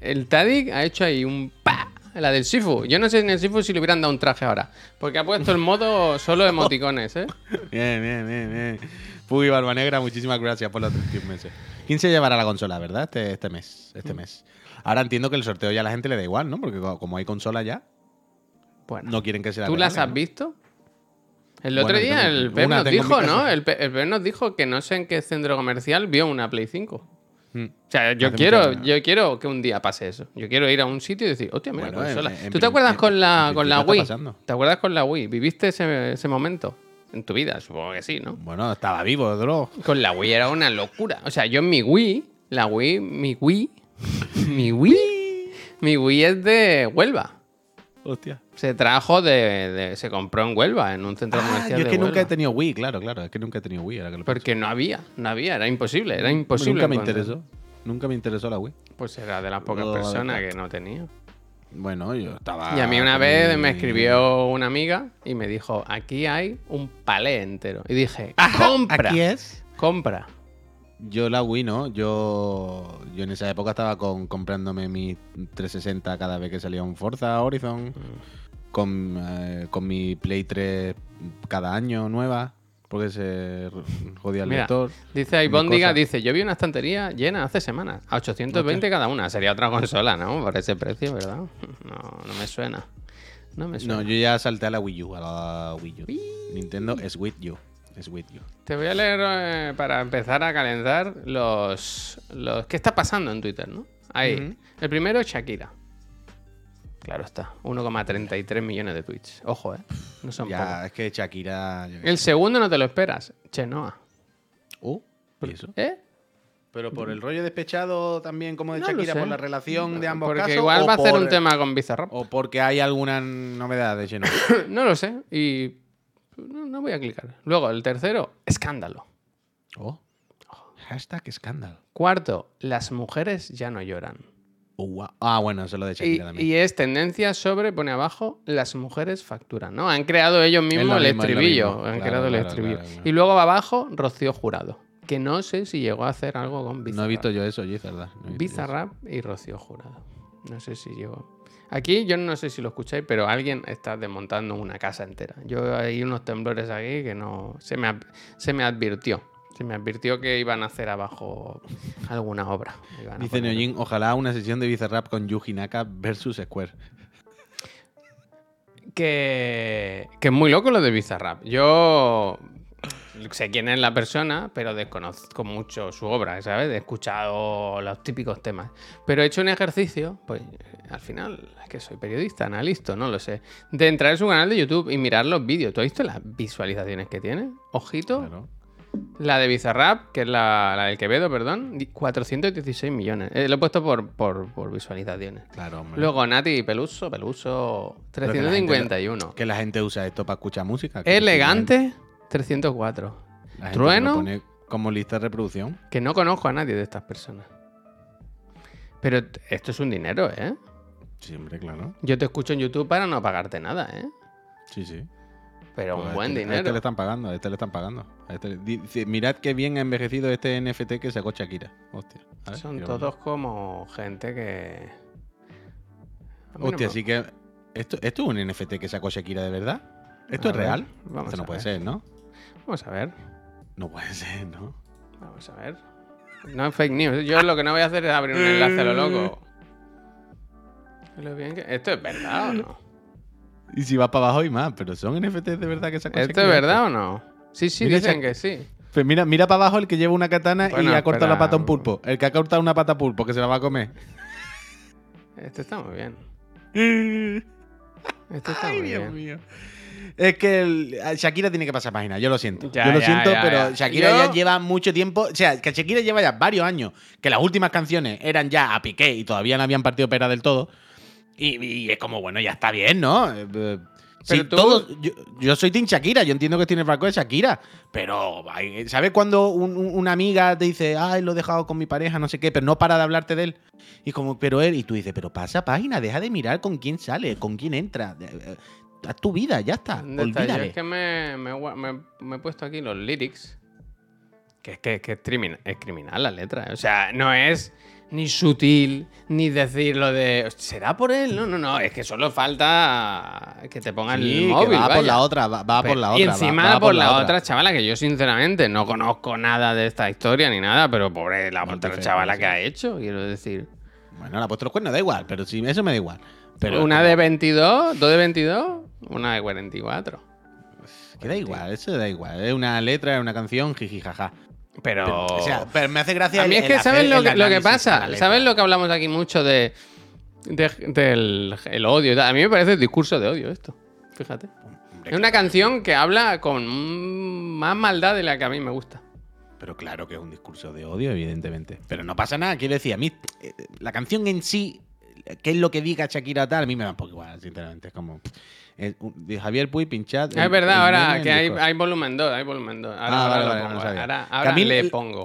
el Tadic ha hecho ahí un pa. La del Sifu. Yo no sé en el Sifu si le hubieran dado un traje ahora. Porque ha puesto el modo solo emoticones, ¿eh? Bien, bien, bien, bien. Puy Barba Negra, muchísimas gracias por los 31 meses. ¿Quién se llevará la consola, verdad? Este, este mes. Mm. Este mes. Ahora entiendo que el sorteo ya a la gente le da igual, ¿no? Porque co- como hay consola ya, Bueno. no quieren que se la ¿Tú las has ¿no? visto? El otro Bueno, día el Pep nos dijo. ¿no? El, el Pep nos dijo que no sé en qué centro comercial vio una Play 5. Mm. O sea, yo Hace quiero, yo quiero que un día pase eso. Yo quiero ir a un sitio y decir, hostia, mira, Bueno, en- consola. en ¿Tú te acuerdas con la, en con la Wii? pasando. ¿Te acuerdas con la Wii? ¿Viviste ese, ese momento en tu vida? Supongo que sí, ¿no? Bueno, estaba vivo, bro. Con la Wii era una locura. O sea, yo en mi Wii, la Wii, mi Wii, mi Wii, mi Wii es de Huelva. Hostia. Se trajo de, de- se compró en Huelva, en un centro Ah, comercial yo es de que nunca he tenido Wii, claro, claro. Es que nunca he tenido Wii. Ahora que lo. Porque no había, no había, era imposible, era imposible. Nunca me encontrar. interesó. Nunca me interesó la Wii. Pues era de las pocas personas que no tenía. Bueno, yo estaba. Y a mí una vez me escribió una amiga y me dijo, aquí hay un palé entero. Y dije, compra, Aquí es. compra. Yo la Wii, ¿no? Yo, yo en esa época estaba con, comprándome mi 360 cada vez que salía un Forza Horizon. Con, eh, con mi Play 3 cada año nueva. Porque se jodía el Mira, lector. Dice ahí cosa. dice, yo vi una estantería llena hace semanas, a 820 cada una. Sería otra consola, ¿no? Por ese precio, ¿verdad? No, no me suena. No me suena. No, yo ya salté a la Wii U. A la Wii U. Nintendo es with you. Es with you. Te voy a leer eh, para empezar a calentar los, los... ¿Qué está pasando en Twitter, no? Ahí. El primero es Shakira. Claro está. 1,33 millones de tweets. Ojo, ¿eh? No son Ya, pocos. es que Shakira. yo qué El segundo no te lo esperas. Chenoa. Uh, ¿y eso? ¿Eh? Pero por el rollo despechado también como de No lo Shakira, sé. por la relación de ambos Porque casos. igual o va a hacer por- un tema con Bizarrap. O porque hay alguna novedad de Xeno. no lo sé. Y... No, no voy a clicar. Luego, el tercero, escándalo. oh. Hashtag escándalo. Cuarto, las mujeres ya no lloran. Oh, wow. Ah, bueno, eso es lo de Y, Shakira también. y es tendencia sobre, pone abajo, las mujeres facturan, ¿no? Han creado ellos mismos el mismo, estribillo. mismo. Han Claro, creado el estribillo. claro. Y luego abajo, Rocío Jurado. Que no sé si llegó a hacer algo con Bizarrap. no he visto yo eso, Gizarda. No Bizarrap y Rocío Jurado. No sé si llegó. Aquí yo no sé si lo escucháis, pero alguien está desmontando una casa entera. Yo hay unos temblores aquí que no. Se me, se me advirtió. Se me advirtió que iban a hacer abajo alguna obra. Dice Neojin, ojalá una sesión de Bizarrap con Yuji Naka versus Square. que, que es muy loco lo de Bizarrap. Yo sé quién es la persona, pero desconozco mucho su obra, ¿sabes? He escuchado los típicos temas. Pero he hecho un ejercicio, pues al final, es que soy periodista, analista, no lo sé, de entrar en su canal de YouTube y mirar los vídeos. ¿Tú has visto las visualizaciones que tiene? Ojito. Claro. La de Bizarrap, que es la, la del Quevedo, perdón, di- 416 millones. Eh, lo he puesto por, por, por visualizaciones. Claro, hombre. Luego Nati Peluso, Peluso, Pero que la gente 351. Que la gente usa esto para escuchar música. Elegante, 304. la gente Trueno. se lo pone como lista de reproducción. Que no conozco a nadie de estas personas. Pero esto es un dinero, ¿eh? Sí, hombre, claro. Yo te escucho en YouTube para no pagarte nada, ¿eh? Sí, sí. Pero Pues un a buen este- A este dinero. le están pagando, a este le están pagando. A este le- dice, mirad qué bien ha envejecido este NFT que sacó Shakira. Hostia. a ver, Son todos como gente que. A no Hostia, me- sí que. ¿Esto, ¿Esto es un NFT que sacó Shakira de verdad? ¿Esto A es ver, real? vamos Esto no a puede ver. ser, ¿no? Vamos a ver. No puede ser, ¿no? Vamos a ver. No es fake news. Yo lo que no voy a hacer es abrir un enlace a lo loco. Lo bien que- ¿Esto es verdad o no? Y si va para abajo y más, pero son NFTs de verdad que sacó ¿Esto es verdad o no? Sí, sí, Mira dicen esa- que sí. Pues mira, mira para abajo el que lleva una katana Bueno, y ha cortado la pata a un pulpo. El que ha cortado una pata a pulpo, que se la va a comer. Este está muy bien. Este está Ay, muy Dios bien. mío. Es que el- Shakira tiene que pasar página, yo lo siento. Ya, yo lo ya, siento, ya, pero. Shakira Yo- ya lleva mucho tiempo. O sea, que Shakira lleva ya varios años. Que las últimas canciones eran ya a piqué y todavía no habían partido pera del todo. Y, y es como, bueno, ya está bien, ¿no? Eh, eh, sí, Pero tú- todos- yo, yo soy Team Shakira, yo entiendo que tiene el barco de Shakira. Pero, ay, ¿sabes cuando un- un- una amiga te dice, ay, lo he dejado con mi pareja, no sé qué, pero no para de hablarte de él? Y como, pero él, y tú dices, pero pasa página, deja de mirar con quién sale, con quién entra. eh, Haz tu vida, ya está. ¿Dónde está? Yo es que me, me, gua- me- me he puesto aquí los lyrics. Que es que, que es, criminal, es criminal la letra. ¿eh? O sea, no es ni sutil, ni decir lo de. ¿Será por él? No, no, no. Es que solo falta que te pongan Sí, el que móvil. va por la otra, va, va por la otra. Y encima va por, la, otra. chavala, que yo sinceramente no conozco nada de esta historia ni nada, pero pobre la No, otra perfecto, chavala sí. que ha hecho, quiero decir. Bueno, la puesto los cuernos, da igual, pero sí, eso me da igual. Pero una de 22, dos de 22, una de 44. Que da igual, eso da igual. Es una letra, es una canción, jiji, jaja. Pero. O sea, pero me hace gracia. a mí el- es que, ¿sabes lo que, lo pasa? ¿Sabes lo que hablamos aquí mucho de, de- del el odio? y tal? A mí me parece el discurso de odio esto. Fíjate. Es una canción que habla con más maldad de la que a mí me gusta. Pero claro que es un discurso de odio, evidentemente. Pero no pasa nada, quiero decir, a mí, eh, la canción en sí, qué es lo que diga Shakira tal, a mí me da un poco igual, sinceramente. Es como. De Javier Puy, pinchad. Es el- verdad, ahora que hay, volumen 2, hay volumen 2. Ahora, Ah, ahora vale, vale, no ahora le pongo.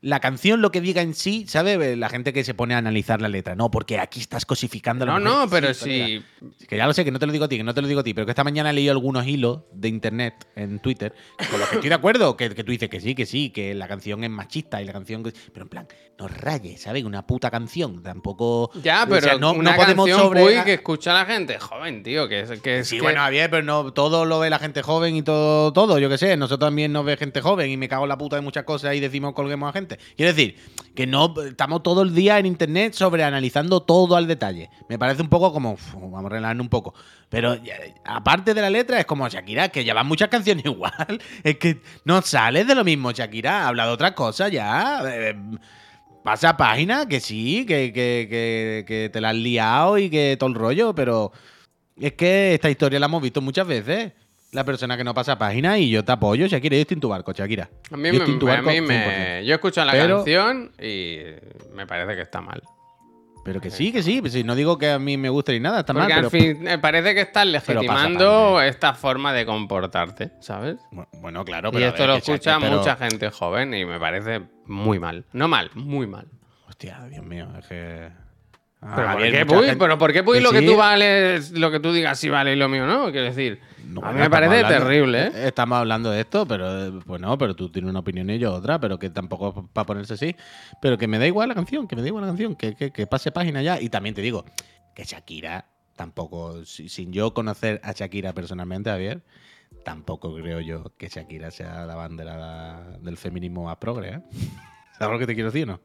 La canción, lo que diga en sí, ¿sabe? La gente que se pone a analizar la letra. No, porque aquí estás cosificando la No, mujer. no, pero colega. si. Que ya lo sé, que no te lo digo a ti, que no te lo digo a ti, pero que esta mañana he leído algunos hilos de internet en Twitter con los que estoy de acuerdo, que, que tú dices que sí, que sí, que la canción es machista y la canción. Pero en plan, no rayes, ¿sabes? Una puta canción, tampoco. Ya, o pero sea, no, una no podemos canción sobre. Puy que escucha la gente joven, tío. Que es, que es Sí, que- bueno, Javier, pero no todo lo ve la gente joven y todo, todo, yo qué sé. Nosotros también nos ve gente joven y me cago en la puta de muchas cosas y decimos colguemos a gente. Quiero decir, que no estamos todo el día en internet sobre analizando todo al detalle. Me parece un poco como, uf, vamos a relajarnos un poco. Pero ya, aparte de la letra, es como Shakira, que llevan muchas canciones igual. Es que no sales de lo mismo, Shakira. Habla de otras cosas ya. Eh, Pasa página, que sí, que, que, que, que te la has liado y que todo el rollo, pero es que esta historia la hemos visto muchas veces. La persona que no pasa página y yo te apoyo, Shakira, yo estoy en tu barco, Shakira. A mí, Yo me, estoy en tu a mí 100%. me- Yo escucho la Pero- canción y me parece que está mal. Pero que sí, que sí, pues sí, no digo que a mí me guste ni nada, está Porque mal, al pero... fin me parece que estás legitimando esta forma de comportarte, ¿sabes? Bu- Bueno, claro, y pero... a esto ver, lo escucha pero- mucha gente joven y me parece muy mal. No mal, muy mal. Hostia, Dios mío, es que... Ah, Pero, ¿por qué, Puy? gente- pero ¿por qué Puy lo que sí. tú vales, lo que tú digas sí vale y lo mío no? Quiero decir, No, a mí me parece hablando- terrible, ¿eh? Estamos hablando de esto, pero eh, pues no, pero tú tienes una opinión y yo otra, pero que tampoco para ponerse así. Pero que me da igual la canción, que me da igual la canción, que, que- que pase página ya. Y también te digo que Shakira tampoco, si- sin yo conocer a Shakira personalmente, Javier, tampoco creo yo que Shakira sea la bandera del feminismo más progre, ¿eh? ¿Sabes lo que te quiero decir, no?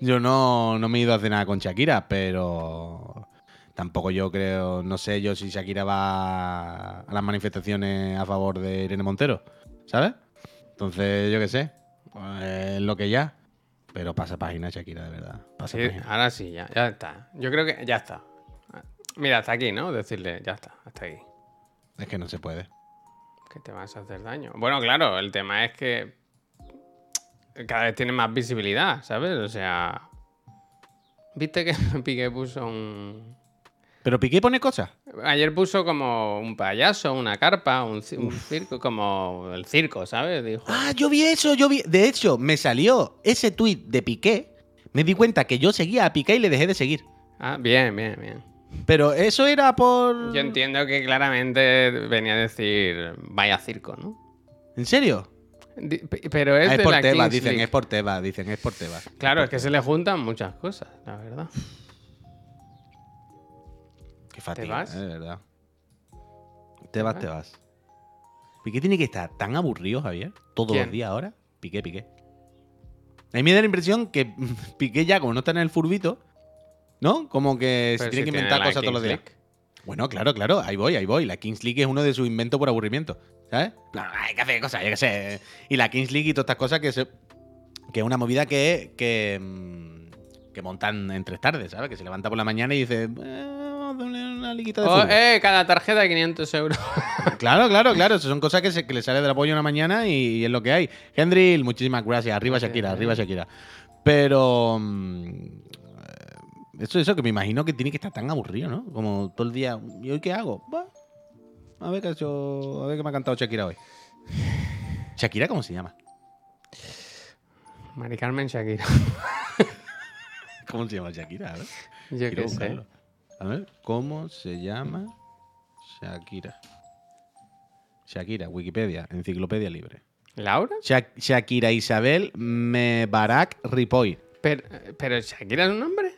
Yo no, no me he ido a hacer nada con Shakira, pero tampoco yo creo, no sé yo si Shakira va a las manifestaciones a favor de Irene Montero, ¿sabes? Entonces, yo qué sé, pues, es lo que ya. Pero pasa página Shakira, de verdad. Pasa Sí, página. ahora sí, ya, ya está. Yo creo que ya está. Mira, hasta aquí, ¿no? Decirle, ya está, hasta aquí. Es que no se puede. Que te vas a hacer daño. Bueno, claro, el tema es que cada vez tiene más visibilidad, ¿sabes? O sea, ¿viste que Piqué puso un... Pero Piqué pone cosas. Ayer puso como un payaso, una carpa, un, ci- un circo, como el circo, ¿sabes? Dijo. Ah, yo vi eso, yo vi. De hecho, me salió ese tuit de Piqué. Me di cuenta que yo seguía a Piqué y le dejé de seguir. Ah, bien, bien, bien. Pero eso era por. Yo entiendo que claramente venía a decir vaya circo, ¿no? ¿En serio? Pero es, Ah, es de por la Kings dicen, League. es por Tebas, dicen, es por Tebas. Claro, es que se le juntan muchas cosas, la verdad. Qué fatiga, vas? eh, de verdad. Te vas, te vas. Piqué tiene que estar tan aburrido, Javier, todos ¿Quién? los días ahora. Piqué, Piqué. A mí me da la impresión que Piqué ya, como no está en el furbito, ¿no? Como que se tiene si que inventar cosas todos los días. League. Bueno, claro, claro, ahí voy, ahí voy. La Kings League es uno de sus inventos por aburrimiento, ¿sabes? Plan, hay que hacer cosas, yo qué sé. Y la Kings League y todas estas cosas que se, que es una movida que, que, mm, que montan en tres tardes, ¿sabes? Que se levanta por la mañana y dice, eh, vamos a darle una liguita de Oh, eh, cada tarjeta 500 euros. Claro, claro, claro. Eso son cosas que, se- que le sale del apoyo una mañana y, y es lo que hay. Hendril, muchísimas gracias. Arriba Shakira, eh. arriba Shakira. Pero. mm, eh, eso, eso, que me imagino que tiene que estar tan aburrido, ¿no? Como todo el día. ¿Y hoy qué hago? Va, A ver qué, ha hecho- a ver qué me ha cantado Shakira hoy. ¿Shakira cómo se llama? Mari Carmen Shakira. ¿Cómo se llama Shakira? A ver. Yo quiero qué sé. A ver, ¿cómo se llama Shakira? Shakira, Wikipedia, Enciclopedia Libre. ¿Laura? Shak- Shakira Isabel Mebarak Ripoll. Pero, pero Shakira es un nombre.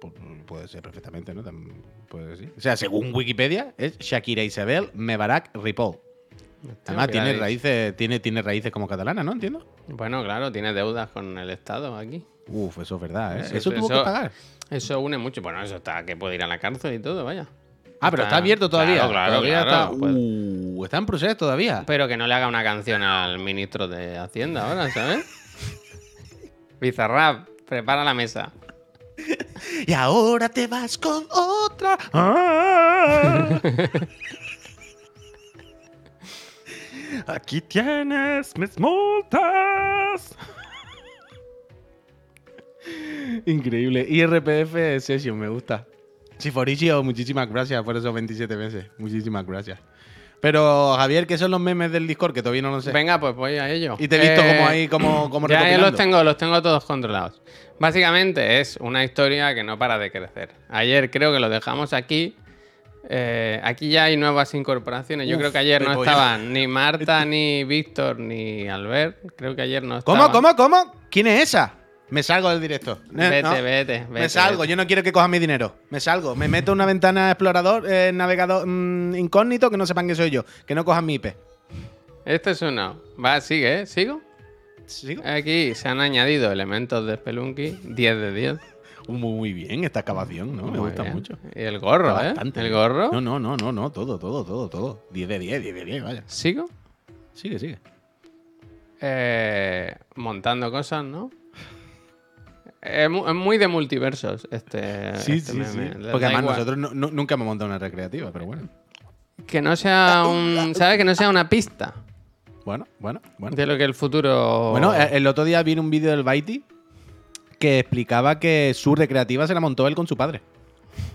Pu- Puede ser perfectamente, ¿no? Puede ser. O sea, según Wikipedia, es Shakira Isabel Mebarak Ripoll. Además, tiene raíces, tiene, tiene raíces como catalana, ¿no? Entiendo. Bueno, claro, tiene deudas con el Estado aquí. Uf, eso es verdad, ¿eh? Eso, Eso- tuvo eso- que pagar. Eso une mucho. Bueno, eso está que puede ir a la cárcel y todo, vaya. Ah, pero está abierto todavía. Claro, claro, Todavía claro, está, pues. uh, está en proceso todavía. Pero que no le haga una canción al ministro de Hacienda ahora, ¿sabes? Bizarrap, prepara la mesa. Y ahora te vas con otra. Ah. Aquí tienes mis multas. Increíble. IRPF Session, me gusta. Siforicio, muchísimas gracias por esos 27 meses. Muchísimas gracias. Pero, Javier, ¿qué son los memes del Discord? Que todavía no lo sé. Venga, pues voy a ello. Y te he visto Eh, como ahí, como, como Ya, los tengo, los tengo todos controlados. Básicamente es una historia que no para de crecer. Ayer creo que lo dejamos aquí. Eh, aquí ya hay nuevas incorporaciones. Yo Uf, creo que ayer no estaban ni Marta, ni Víctor, ni Albert. Creo que ayer no ¿Cómo, estaban. cómo, cómo? ¿Quién es esa? Me salgo del directo. Vete, ¿no? vete, Me vete, salgo, vete. yo no quiero que cojan mi dinero. Me salgo, me meto en una ventana explorador, eh, navegador mm, incógnito, que no sepan que soy yo, que no cojan mi IP. Este es uno. Va, sigue, ¿eh? ¿Sigo? ¿Sigo? Aquí se han añadido elementos de Spelunky. 10 de 10. Muy, muy bien esta excavación, ¿no? Me gusta bien. mucho. Y el gorro, Está ¿eh? bastante El gorro. No, no, no, no, no, todo, todo, todo, todo. 10 de 10, 10 de 10, vaya. ¿Sigo? Sigue, sigue. Eh, montando cosas, ¿no? Es mu- es muy de multiversos este, este meme. Les Porque da además igual. nosotros no- no- nunca hemos montado una recreativa, pero bueno. Que no sea un... ¿Sabes? Que no sea una pista Bueno, bueno, bueno. de lo que el futuro... Bueno, eh, el otro día vi un vídeo del Baiti que explicaba que su recreativa se la montó él con su padre.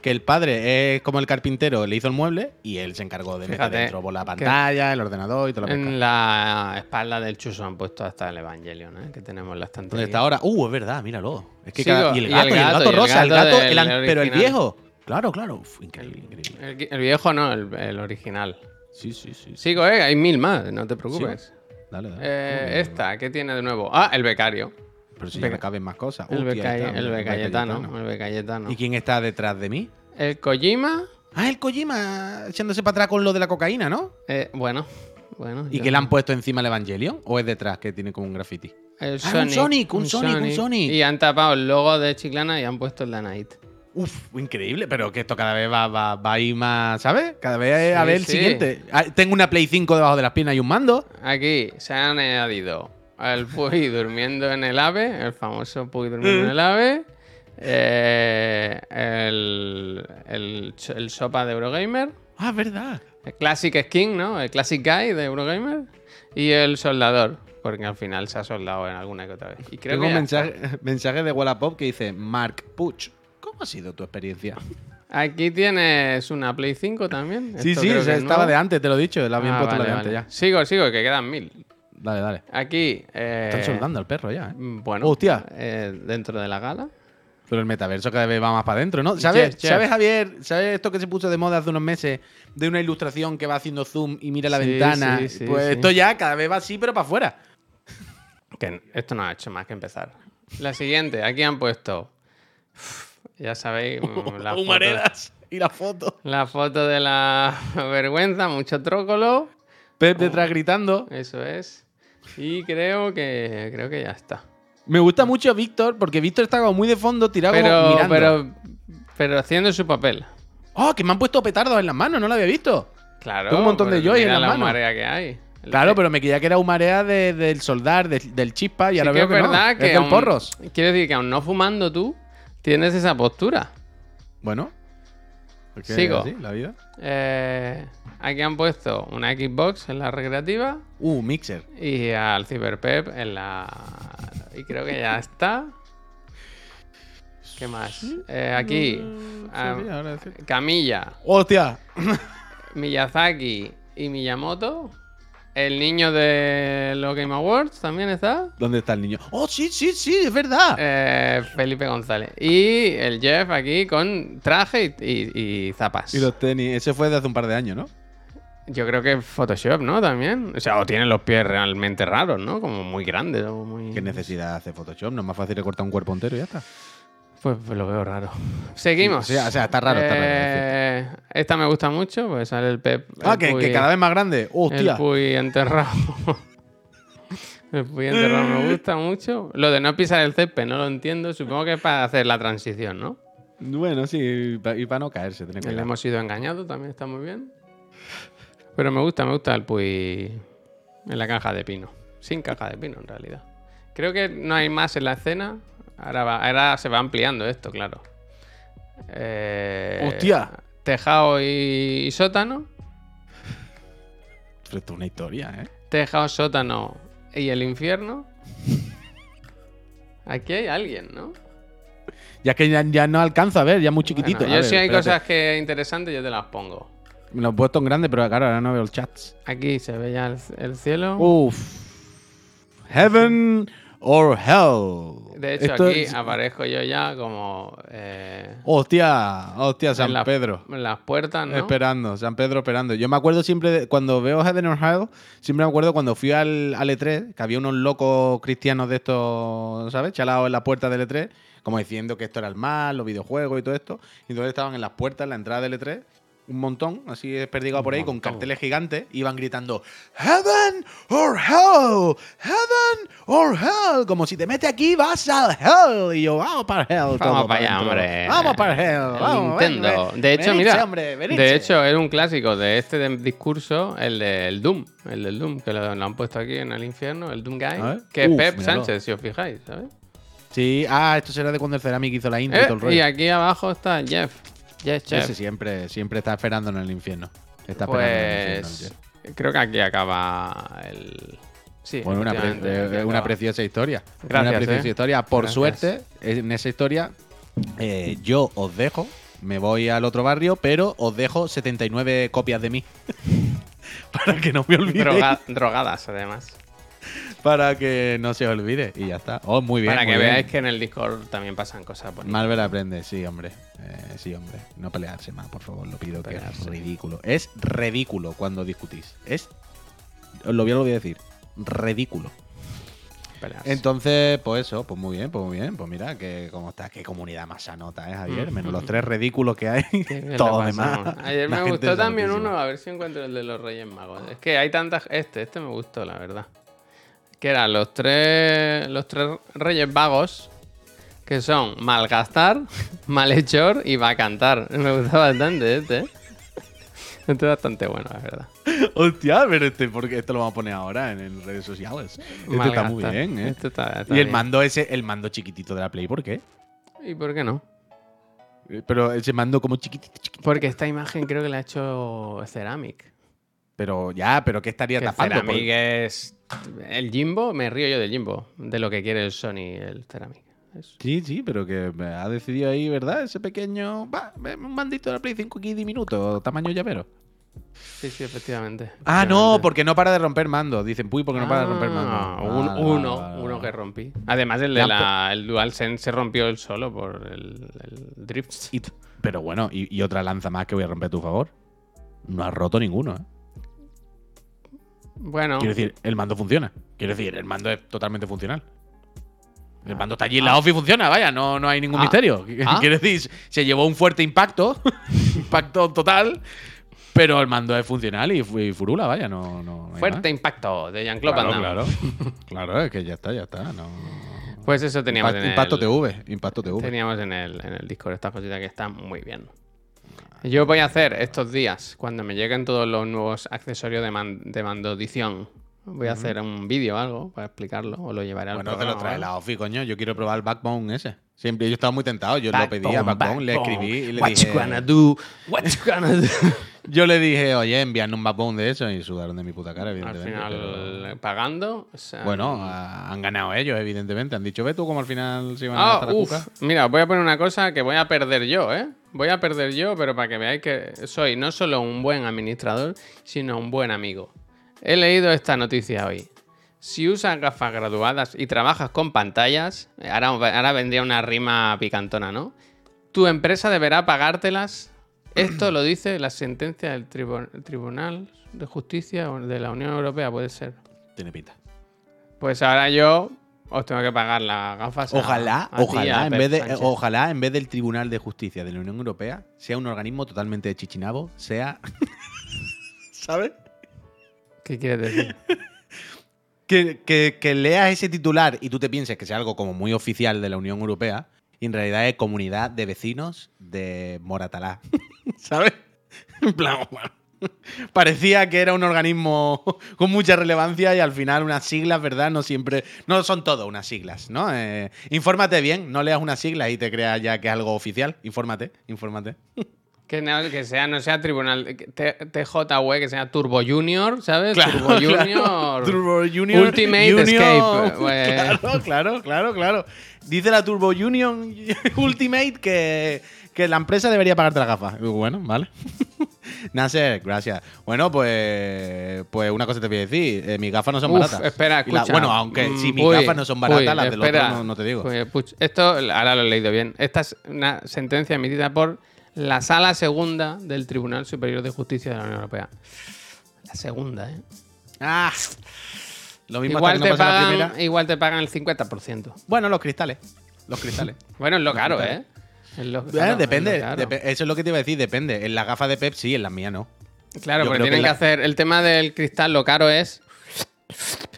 Que el padre es como el carpintero, le hizo el mueble y él se encargó de meter Fíjate dentro por la pantalla, el ordenador y todo lo que en la espalda del chuso han puesto hasta el Evangelion, ¿eh? Que tenemos en la estantería. ¿Dónde está ahora? Uh, es verdad, míralo. Es que Sigo, cada- y el y gato, y el gato, rosa, el gato del el an- pero el original. viejo. Claro, claro. Uf, increíble, increíble. El, el viejo no, el, el original. Sí, sí, sí. sí. Sigo, ¿eh? Hay mil más, no te preocupes. Dale, dale. Eh, Uh, esta, ¿qué tiene de nuevo? Ah, el becario. Pero si ya Beca- me caben más cosas. El, Becayetano. El Becayetano. ¿Y quién está detrás de mí? El Kojima. Ah, el Kojima echándose para atrás con lo de la cocaína, ¿no? eh, bueno, bueno. ¿Y que le han puesto encima el Evangelion? ¿O es detrás que tiene como un graffiti? El Ah, un Sonic, un Sonic, un Sonic. Y han tapado el logo de Chiclana y han puesto el Night. Uf, increíble, pero que esto cada vez va, va, va a ir más, ¿sabes? Cada vez a Sí, ver el siguiente. Ah, Tengo una Play 5 debajo de las piernas y un mando. Aquí se han añadido el Puy durmiendo en el ave, el famoso Puy durmiendo en el ave, eh, el, el, el sopa de Eurogamer, Ah, verdad. el Classic Skin, ¿no? El Classic Guy de Eurogamer y el soldador, porque al final se ha soldado en alguna que otra vez. Y creo Tengo que un mensaje, mensaje de Wallapop que dice Mark Puch. ¿Cómo ha sido tu experiencia? Aquí tienes una Play 5 también. Sí, Esto sí, o sea, estaba nuevo. de antes, te lo he dicho. La habían Ah, puesto la vale, de antes ya. Sigo, sigo, que quedan mil. Dale, dale. Aquí. eh, Están soldando al perro ya, ¿eh? Mm, Bueno, Hostia. eh, dentro de la gala. Pero el metaverso cada vez va más para adentro, ¿no? ¿Sabes. ¿Sabes, Javier? ¿Sabes esto que se puso de moda hace unos meses? De una ilustración que va haciendo zoom y mira la Sí, ventana. sí, sí, pues esto ya cada vez va así, pero para afuera. Que esto no ha hecho más que empezar. La siguiente, aquí han puesto. Ya sabéis, mm, la foto, Humaredas y la foto. la foto de la vergüenza, mucho trócolo. Pep detrás gritando. Eso es. Y creo que creo que ya está. Me gusta mucho Víctor, porque Víctor está como muy de fondo, tirado como mirando. pero, pero haciendo su papel. ¡Oh, que me han puesto petardos en las manos! No lo había visto. Claro. Tengo un montón de joy en las la manos. marea que hay. El Claro, que- pero me creía que era humarea de- del soldar, de- del chispa, y sí ahora que veo es que verdad no. que es del aún- porros. Quiero decir que aún no fumando tú, tienes esa postura. Bueno. Porque Sigo. así, la vida. Eh, aquí han puesto una Xbox en la recreativa Uh, mixer. y al Cyberpep en la... Y creo que ya está. ¿Qué más? Eh, aquí, ah, sí. Camilla, ¡Hostia! Miyazaki y Miyamoto. El niño de los Game Awards también está. ¿Dónde está el niño? ¡Oh, sí, sí, sí! ¡Es verdad! Eh, Felipe González. Y el Jeff aquí con traje y, y- y zapas. Y los tenis. Ese fue de hace un par de años, ¿no? Yo creo que Photoshop, ¿no? También. O sea, o tienen los pies realmente raros, ¿no? Como muy grandes o muy... ¿Qué necesidad hace Photoshop? No es más fácil recortar un cuerpo entero y ya está. Pues, pues lo veo raro. Seguimos. Sí, o sea, o sea, está raro, está raro, Eh, Esta me gusta mucho, pues sale el Pep. Ah, el que, Puy- que cada vez más grande. El ¡Hostia! Puy enterrado. el Puy enterrado me gusta mucho. Lo de no pisar el césped no lo entiendo. Supongo que es para hacer la transición, ¿no? Bueno, sí, y para no caerse. Tener Le cuidado. hemos sido engañados, también está muy bien. Pero me gusta, me gusta el Puy en la caja de pino. Sin caja de pino, en realidad. Creo que no hay más en la escena. Ahora, va- ahora se va ampliando esto, claro. Eh, ¡Hostia! Tejado y, y sótano. Esto es una historia, ¿eh? Tejado, sótano y el infierno. Aquí hay alguien, ¿no? Ya que ya, ya no alcanzo a ver, ya muy chiquitito. Bueno, yo ver, si hay espérate. cosas que interesantes, yo te las pongo. Me lo he puesto en grande, pero claro, ahora no veo el chat. Aquí se ve ya el, el cielo. Uf. Heaven or Hell. De hecho, Esto aquí es- aparezco yo ya como. eh, Hostia, hostia, San en la- Pedro. En las puertas, ¿no? Esperando, San Pedro esperando. Yo me acuerdo siempre, de- cuando veo Heaven or Hell, siempre me acuerdo cuando fui al, al E3, que había unos locos cristianos de estos, ¿sabes? Chalados en la puerta del E3, como diciendo que esto era el mal, los videojuegos y todo esto. Y entonces estaban en las puertas, en la entrada del E3, un montón, así desperdigado por ahí, con carteles gigantes, iban gritando Heaven or Hell, Heaven or Hell, como si te metes aquí vas al Hell. Y yo, vamos para Hell. Vamos para allá, adentro. hombre. Vamos para Hell. El vamos, Nintendo. ven. de hecho, mira. hombre, de hecho, es un clásico de este de- discurso, el del Doom. El del Doom, que lo, lo han puesto aquí en el infierno, el Doom Guy. Que es Pep míralo. Sánchez, si os fijáis, ¿sabes? Sí, ah, esto será de cuando el Ceramic hizo la intro y Eh, todo el y rollo. aquí abajo está Jeff. Jeff, Jeff. Ese siempre, siempre está esperando en el infierno. Está esperando en el infierno. Pues Jeff. creo que aquí acaba el. Sí, Bueno, una, pre- eh, una preciosa historia. Gracias, Una preciosa eh. historia. Por Gracias. suerte, en esa historia, eh, yo os dejo. Me voy al otro barrio, pero os dejo 79 copias de mí. para que no me olvidéis. Droga- drogadas, además. Para que no se os olvide. Y ya está. Oh, muy bien. Para muy que bien. veáis que en el Discord también pasan cosas bonitas. Marvel aprende, sí, hombre. Eh, sí, hombre. No pelearse más, por favor, lo pido, que es ridículo. Es ridículo cuando discutís. Es. Lo voy a, lo voy a decir. Ridículo. Pelearse. Entonces, pues eso, pues muy bien, pues muy bien. Pues mira, que cómo está, qué comunidad más sanota, ¿eh, Javier? Menos los tres ridículos que hay. Todo demás. Ayer me gustó también uno, a ver si encuentro el de los Reyes Magos. Es que hay tantas. Este, este me gustó, la verdad. Que eran los tres, los tres Reyes Vagos, que son malgastar, malhechor y va a cantar. Me gustó bastante este, ¿eh? Este es bastante bueno, la verdad. Hostia, pero este, porque esto lo vamos a poner ahora en, en redes sociales. Este está muy bien, ¿eh? Este está- está y el bien. mando ese, el mando chiquitito de la Play, ¿por qué? ¿Y por qué no? Eh, Pero ese mando como chiquitito, chiquitito. Porque esta imagen creo que la ha hecho Ceramic. Pero ya, pero ¿qué estaría Que tapando? Ceramic Por- es. El Jimbo, me río yo del Jimbo, de lo que quiere el Sony, el Ceramic. Es- Sí, sí, pero que ha decidido ahí, ¿verdad? Ese pequeño. Va, ve, un mandito de la Play 5 aquí diminuto, tamaño llavero. Sí, sí, efectivamente. Ah, no, porque no para de romper mandos. Dicen, puy, porque no para de romper Ah, mandos. un- Vale, uno, uno que rompí. Además, el de la, el DualSense se rompió él solo por el, el drift. Y t- pero bueno, y, y otra lanza más que voy a romper a tu favor. No has roto ninguno, ¿eh? Bueno, Quiero decir, el mando funciona. Quiero decir, el mando es totalmente funcional. El mando está allí en la off y funciona, vaya, no, no hay ningún Ah. misterio. Ah. Quiero decir, se llevó un fuerte impacto, impacto total, pero el mando es funcional y, fu- y furula, vaya, no, no fuerte impacto de Jean-Claude Claro, claro. claro, es que ya está, ya está. No. Pues eso teníamos Impact- en impacto el, TV, impacto TV. Teníamos en el, en el Discord estas cositas que están muy bien. Yo voy a hacer estos días, cuando me lleguen todos los nuevos accesorios de, man- de mando edición, voy a hacer un vídeo o algo para explicarlo, o lo llevaré al Bueno, te programa lo o trae algo. la Offi, coño. Yo quiero probar el Backbone ese. Siempre yo estaba muy tentado. Yo lo pedí a Backbone, le escribí y le What dije. you gonna do? What you gonna do? Yo le dije, oye, envíame un Backbone de eso y sudaron de mi puta cara, Al evidentemente. final, pero- pagando. o sea, Bueno, a- han ganado ellos, evidentemente. Han dicho, ve tú como al final se iban a Ah, gastar la uf, mira, os voy a poner una cosa que voy a perder yo, ¿eh? Voy a perder yo, pero para que veáis que soy no solo un buen administrador, sino un buen amigo. He leído esta noticia hoy. Si usas gafas graduadas y trabajas con pantallas, ahora, ahora vendría una rima picantona, ¿no? Tu empresa deberá pagártelas. Esto lo dice la sentencia del tribu- Tribunal de Justicia de la Unión Europea, puede ser. Tiene pinta. Pues ahora yo os tengo que pagar las gafas. Ojalá, a ti, a ojalá, en vez de, Sánchez. ojalá en vez del Tribunal de Justicia de la Unión Europea sea un organismo totalmente de chichinabo, sea. ¿Sabes? ¿Qué quieres decir? Que, que- que leas ese titular y tú te pienses que sea algo como muy oficial de la Unión Europea y en realidad es comunidad de vecinos de Moratalá. ¿Sabes? En plan, bueno, parecía que era un organismo con mucha relevancia y al final unas siglas, ¿verdad? No siempre, no son todo unas siglas, ¿no? Eh, infórmate bien, no leas unas siglas y te creas ya que es algo oficial. Infórmate, infórmate. Que, no, que sea, no sea tribunal TJW, que sea Turbo Junior, ¿sabes? Claro, Turbo claro. Junior. Turbo Junior. Ultimate. Escape. Pues- Claro, claro, claro, claro. Dice la Turbo Union Ultimate que, que la empresa debería pagarte la gafa. Bueno, vale. Nasser, gracias. Bueno, pues, pues una cosa te voy a decir. eh, mis gafas no son Uf, baratas. espera, la- escucha. bueno, aunque si Mm, mis uy, gafas no son baratas, uy, las del espera. otro no, no te digo. Uy, esto ahora lo he leído bien. Esta es una sentencia emitida por la Sala Segunda del Tribunal Superior de Justicia de la Unión Europea. La segunda, ¿eh? Ah, lo mismo Igual hasta que te, no pase la pagan, primera. igual te pagan el 50%. Bueno, los cristales. Los cristales. Bueno, es lo Los caro, cristales. ¿eh? Lo- Eh, claro, depende, Eso es lo que te iba a decir, depende. En las gafas de Pep sí, en las mías no. Claro, porque que tienen que, hacer el tema del cristal, lo caro es.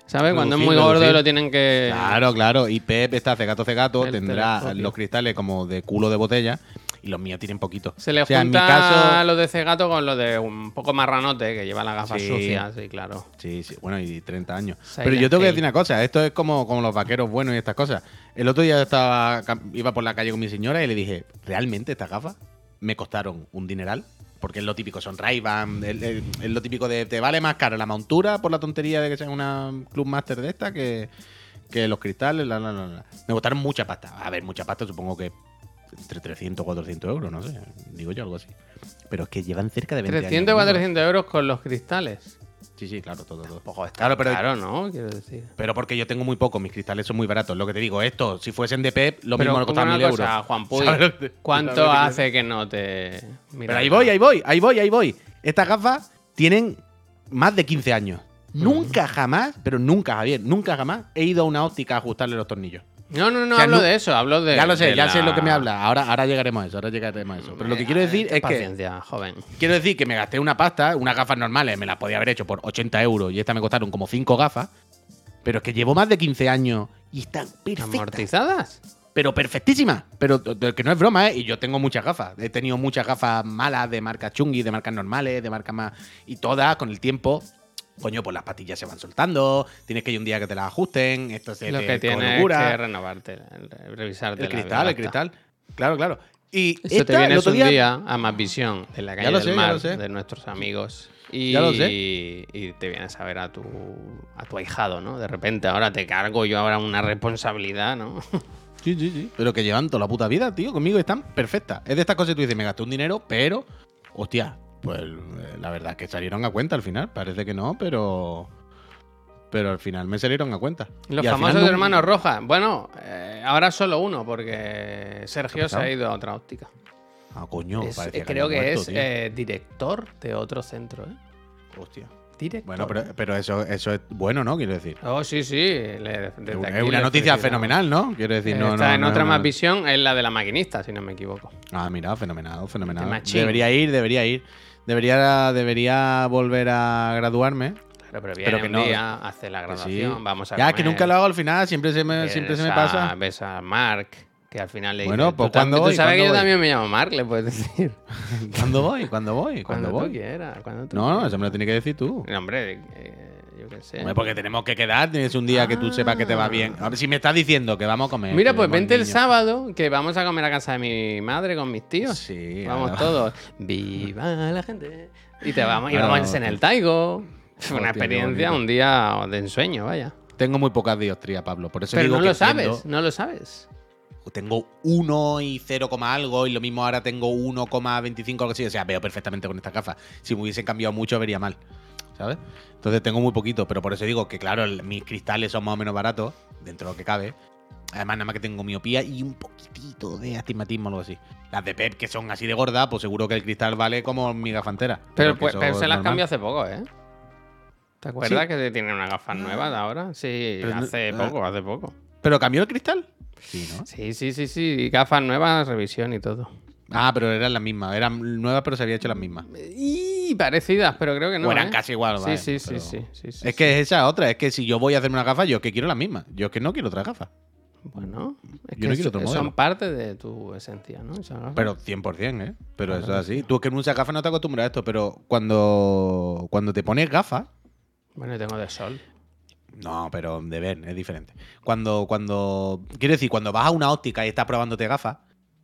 ¿Sabes? Cuando es Reducir, muy gordo reducir. lo tienen que. Claro, claro. Y Pep está cegato cegato, tendrá telescopio. los cristales como de culo de botella y los míos tienen poquito. Se le O sea, en mi junta caso- lo de cegato con lo de un poco marranote que lleva las gafas Sí. sucias, sí, claro. Sí, sí, bueno, y 30 años. Silent Pero yo tengo que decir una cosa, esto es como, como los vaqueros buenos y estas cosas. El otro día estaba iba por la calle con mi señora y le dije, ¿realmente estas gafas me costaron un dineral? Porque es lo típico, son Ray-Ban, es, es- es lo típico de te vale más caro la montura por la tontería de que sea una Club Master de esta que, que los cristales, la, la, la, la. Me costaron mucha pasta. A ver, mucha pasta supongo que entre 300 o 400 euros, no sé, digo yo algo así. Pero es que llevan cerca de 20 300 o años. 400 euros con los cristales. Sí, sí, claro, todo, todo. Poco está Claro, pero- caro, ¿no? Quiero decir. Pero porque yo tengo muy poco, mis cristales son muy baratos. Lo que te digo, esto, si fuesen de Pep, lo Pero mismo me una costaban mil cosa, euros. Juan Puy, ¿Sabes lo que te- ¿cuánto hace que no te. Mira, Pero ahí voy, ahí voy, ahí voy, ahí voy. Estas gafas tienen más de 15 años. Nunca jamás, pero nunca, Javier, nunca jamás he ido a una óptica a ajustarle los tornillos. No, no, no O sea, hablo no- de eso, hablo de. ya lo sé, ya la- sé lo que me habla. Ahora, ahora llegaremos a eso, ahora llegaremos a eso. Pero lo que quiero decir Ten es que paciencia, joven. Quiero decir que me gasté una pasta, unas gafas normales, me las podía haber hecho por 80 euros y estas me costaron como 5 gafas. Pero es que llevo más de 15 años y están perfectas. ¿Amortizadas? Pero perfectísimas. Pero que no es broma, ¿eh? Y yo tengo muchas gafas. He tenido muchas gafas malas de marcas chungi, de marcas normales, de marcas más. Y todas con el tiempo. Coño, pues las patillas se van soltando. Tienes que ir un día que te las ajusten. Esto se Lo te- que tienes locura. que renovarte, el- revisarte. El la cristal, el biblioteca. cristal. Claro, claro. Y Eso te el otro un día, día a Más Visión, en la calle del sé, mar, de nuestros amigos. Y, Ya lo sé. y te vienes a ver a tu, a tu ahijado, ¿no? De repente ahora te cargo yo ahora una responsabilidad, ¿no? Sí, sí, sí. Pero que llevan toda la puta vida, tío. Conmigo están perfectas. Es de estas cosas que tú dices, me gasté un dinero, pero. Hostia, Pues eh, la verdad es que salieron a cuenta al final. Parece que no, pero. Pero al final me salieron a cuenta. Los Y famosos no- hermanos Rojas. Bueno, eh, ahora solo uno, porque Sergio se ha ido a otra óptica. Ah, coño, Es- eh, creo había que muerto, es eh, director de otro centro, ¿eh? Hostia. Director. Bueno, pero, pero eso, eso es bueno, ¿no? Quiero decir. Oh, sí, sí. le- es una noticia fenomenal, ¿no? Quiero decir, no. Está no, en no otra más visión, es la de la maquinista, si no me equivoco. Ah, mira, fenomenal, fenomenal. Machín. Debería ir, debería ir. Debería, debería volver a graduarme. Claro, pero viene Pero que un no. día, hace la Que sí. graduación, vamos a Ya, que comer, nunca lo hago al final, siempre se me, siempre se me pasa. a- Ves a Mark, que al final le dice... Bueno, pues, tam- ¿cuándo tú voy? sabes que ¿Cuándo yo voy? también me llamo Mark, le puedes decir. ¿Cuándo voy? ¿Cuándo voy? ¿Cuándo Cuando tú voy? quieras, cuando tú No, no, eso me lo tienes que decir tú. No, hombre, eh, yo qué sé. Hombre, porque tenemos que quedar, tienes un día que tú sepas que te va bien. A ver, si me estás diciendo que vamos a comer. Mira, pues vente el sábado, que vamos a comer a casa de mi madre con mis tíos. Sí, Vamos todos. ¡Viva la gente! Y te vamos, y vamos en el Taigo. Fue una experiencia, un día de ensueño, vaya. Tengo muy pocas diostrías, Pablo. Por eso Pero digo no que lo sabes, no lo sabes. Tengo 1 y 0, algo, y lo mismo ahora tengo 1,25 algo así. O sea, veo perfectamente con estas gafas. Si me hubiesen cambiado mucho, vería mal. ¿Sabes? Entonces tengo muy poquito, pero por eso digo que, claro, el- mis cristales son más o menos baratos, dentro de lo que cabe. Además, nada más que tengo miopía y un poquitito de astigmatismo o algo así. Las de Pep, que son así de gorda, pues seguro que el cristal vale como mi gafa entera. Pero, pues, se las cambió hace poco, ¿eh? ¿Te acuerdas Sí. que tienen unas gafas nuevas de ahora? Sí, Pero hace ah. poco, hace poco. ¿Pero cambió el cristal? Sí, ¿no? Sí, sí, sí, sí. Gafas nuevas, revisión y todo. Ah, pero eran las mismas. Eran nuevas, pero se había hecho las mismas. Y parecidas, pero creo que no. o eran ¿eh? casi igual, Sí, vale, sí, sí, pero- sí, sí, sí, Es sí. que esa otra, es que si yo voy a hacerme una gafa, yo es que quiero las mismas. Yo es que no quiero otras gafas. Bueno, es Yo que no quiero otro son parte de tu esencia, ¿no? Pero 100%, ¿eh? Pero Claro eso es así. Tú es que no usas gafas no te acostumbras a esto, pero cuando, cuando te pones gafas, Bueno, yo tengo de sol. no, pero de ver, es diferente. Cuando, cuando, quiero decir, cuando vas a una óptica y estás probándote gafas,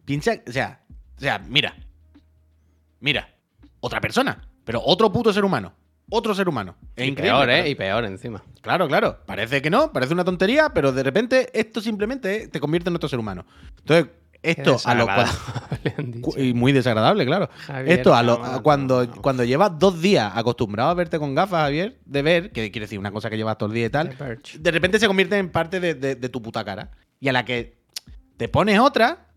piensa, o sea, o sea, mira, mira, otra persona, pero otro puto ser humano, otro ser humano. Es y increíble, peor, ¿eh? pero- Y peor encima. Claro, claro. Parece que no, parece una tontería, pero de repente esto simplemente te convierte en otro ser humano. Entonces, esto a lo y muy desagradable, claro. Javier, esto a lo, a cuando, no. cuando llevas dos días acostumbrado a verte con gafas, Javier, de ver, que quiere decir una cosa que llevas todo el día y tal, de repente se convierte en parte de, de- de tu puta cara. Y a la que te pones otra,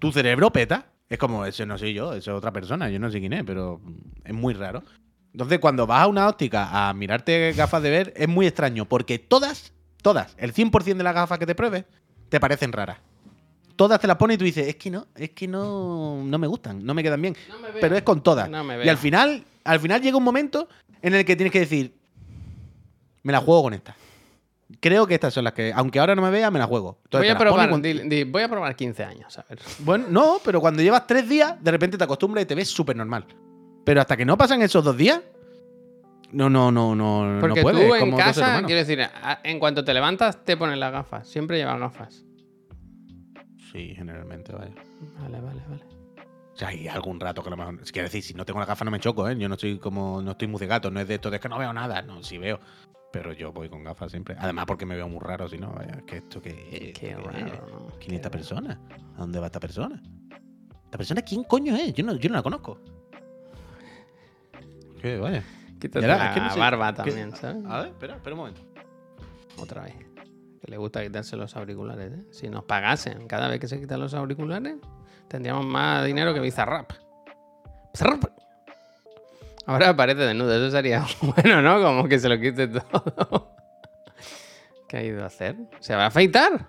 tu cerebro peta. Es como, ese no soy yo, ese es otra persona, yo no sé quién es, pero es muy raro. Entonces, cuando vas a una óptica a mirarte gafas de ver, es muy extraño, porque todas, todas, el 100% de las gafas que te pruebes, te parecen raras. Todas te las pones y tú dices, es que no, es que no, no me gustan, no me quedan bien. No me veo. Pero es con todas. No me y al final, al final llega un momento en el que tienes que decir, me la juego con esta. Creo que estas son las que, aunque ahora no me vea, me la juego. Entonces Voy a las probar, di- di- voy a probar 15 años, a ver. Bueno, no, pero cuando llevas tres días, de repente te acostumbras y te ves súper normal. Pero hasta que no pasan esos dos días, no, no, no, no, Porque no puedes. tú es en como casa, quiero decir, en cuanto te levantas, te pones las gafas. Siempre llevas gafas. Sí, generalmente, vaya. Vale, vale, vale. O sea, hay algún rato que a lo mejor. Es que decir, si no tengo la gafa no me choco, ¿eh? Yo no estoy como. No estoy muy de gato, no es de esto de que no veo nada. No, sí veo. Pero yo voy con gafas siempre. Además, porque me veo muy raro, si no, vaya. Que esto que. Qué raro, ¿no? 500 Qué personas. ¿A dónde va esta persona? ¿Esta persona quién coño es? Yo no, yo no la conozco. ¿Qué? Vaya. Quítate la es que no sé- barba también, ¿sabes? A ver, espera, espera un momento. Otra vez. Que le gusta quitarse los auriculares, ¿eh? Si nos pagasen cada vez que se quitan los auriculares, tendríamos más dinero que Bizarrap. Bizarrap. Ahora aparece desnudo, eso sería bueno, ¿no? Como que se lo quite todo. ¿Qué ha ido a hacer? ¿Se va a afeitar?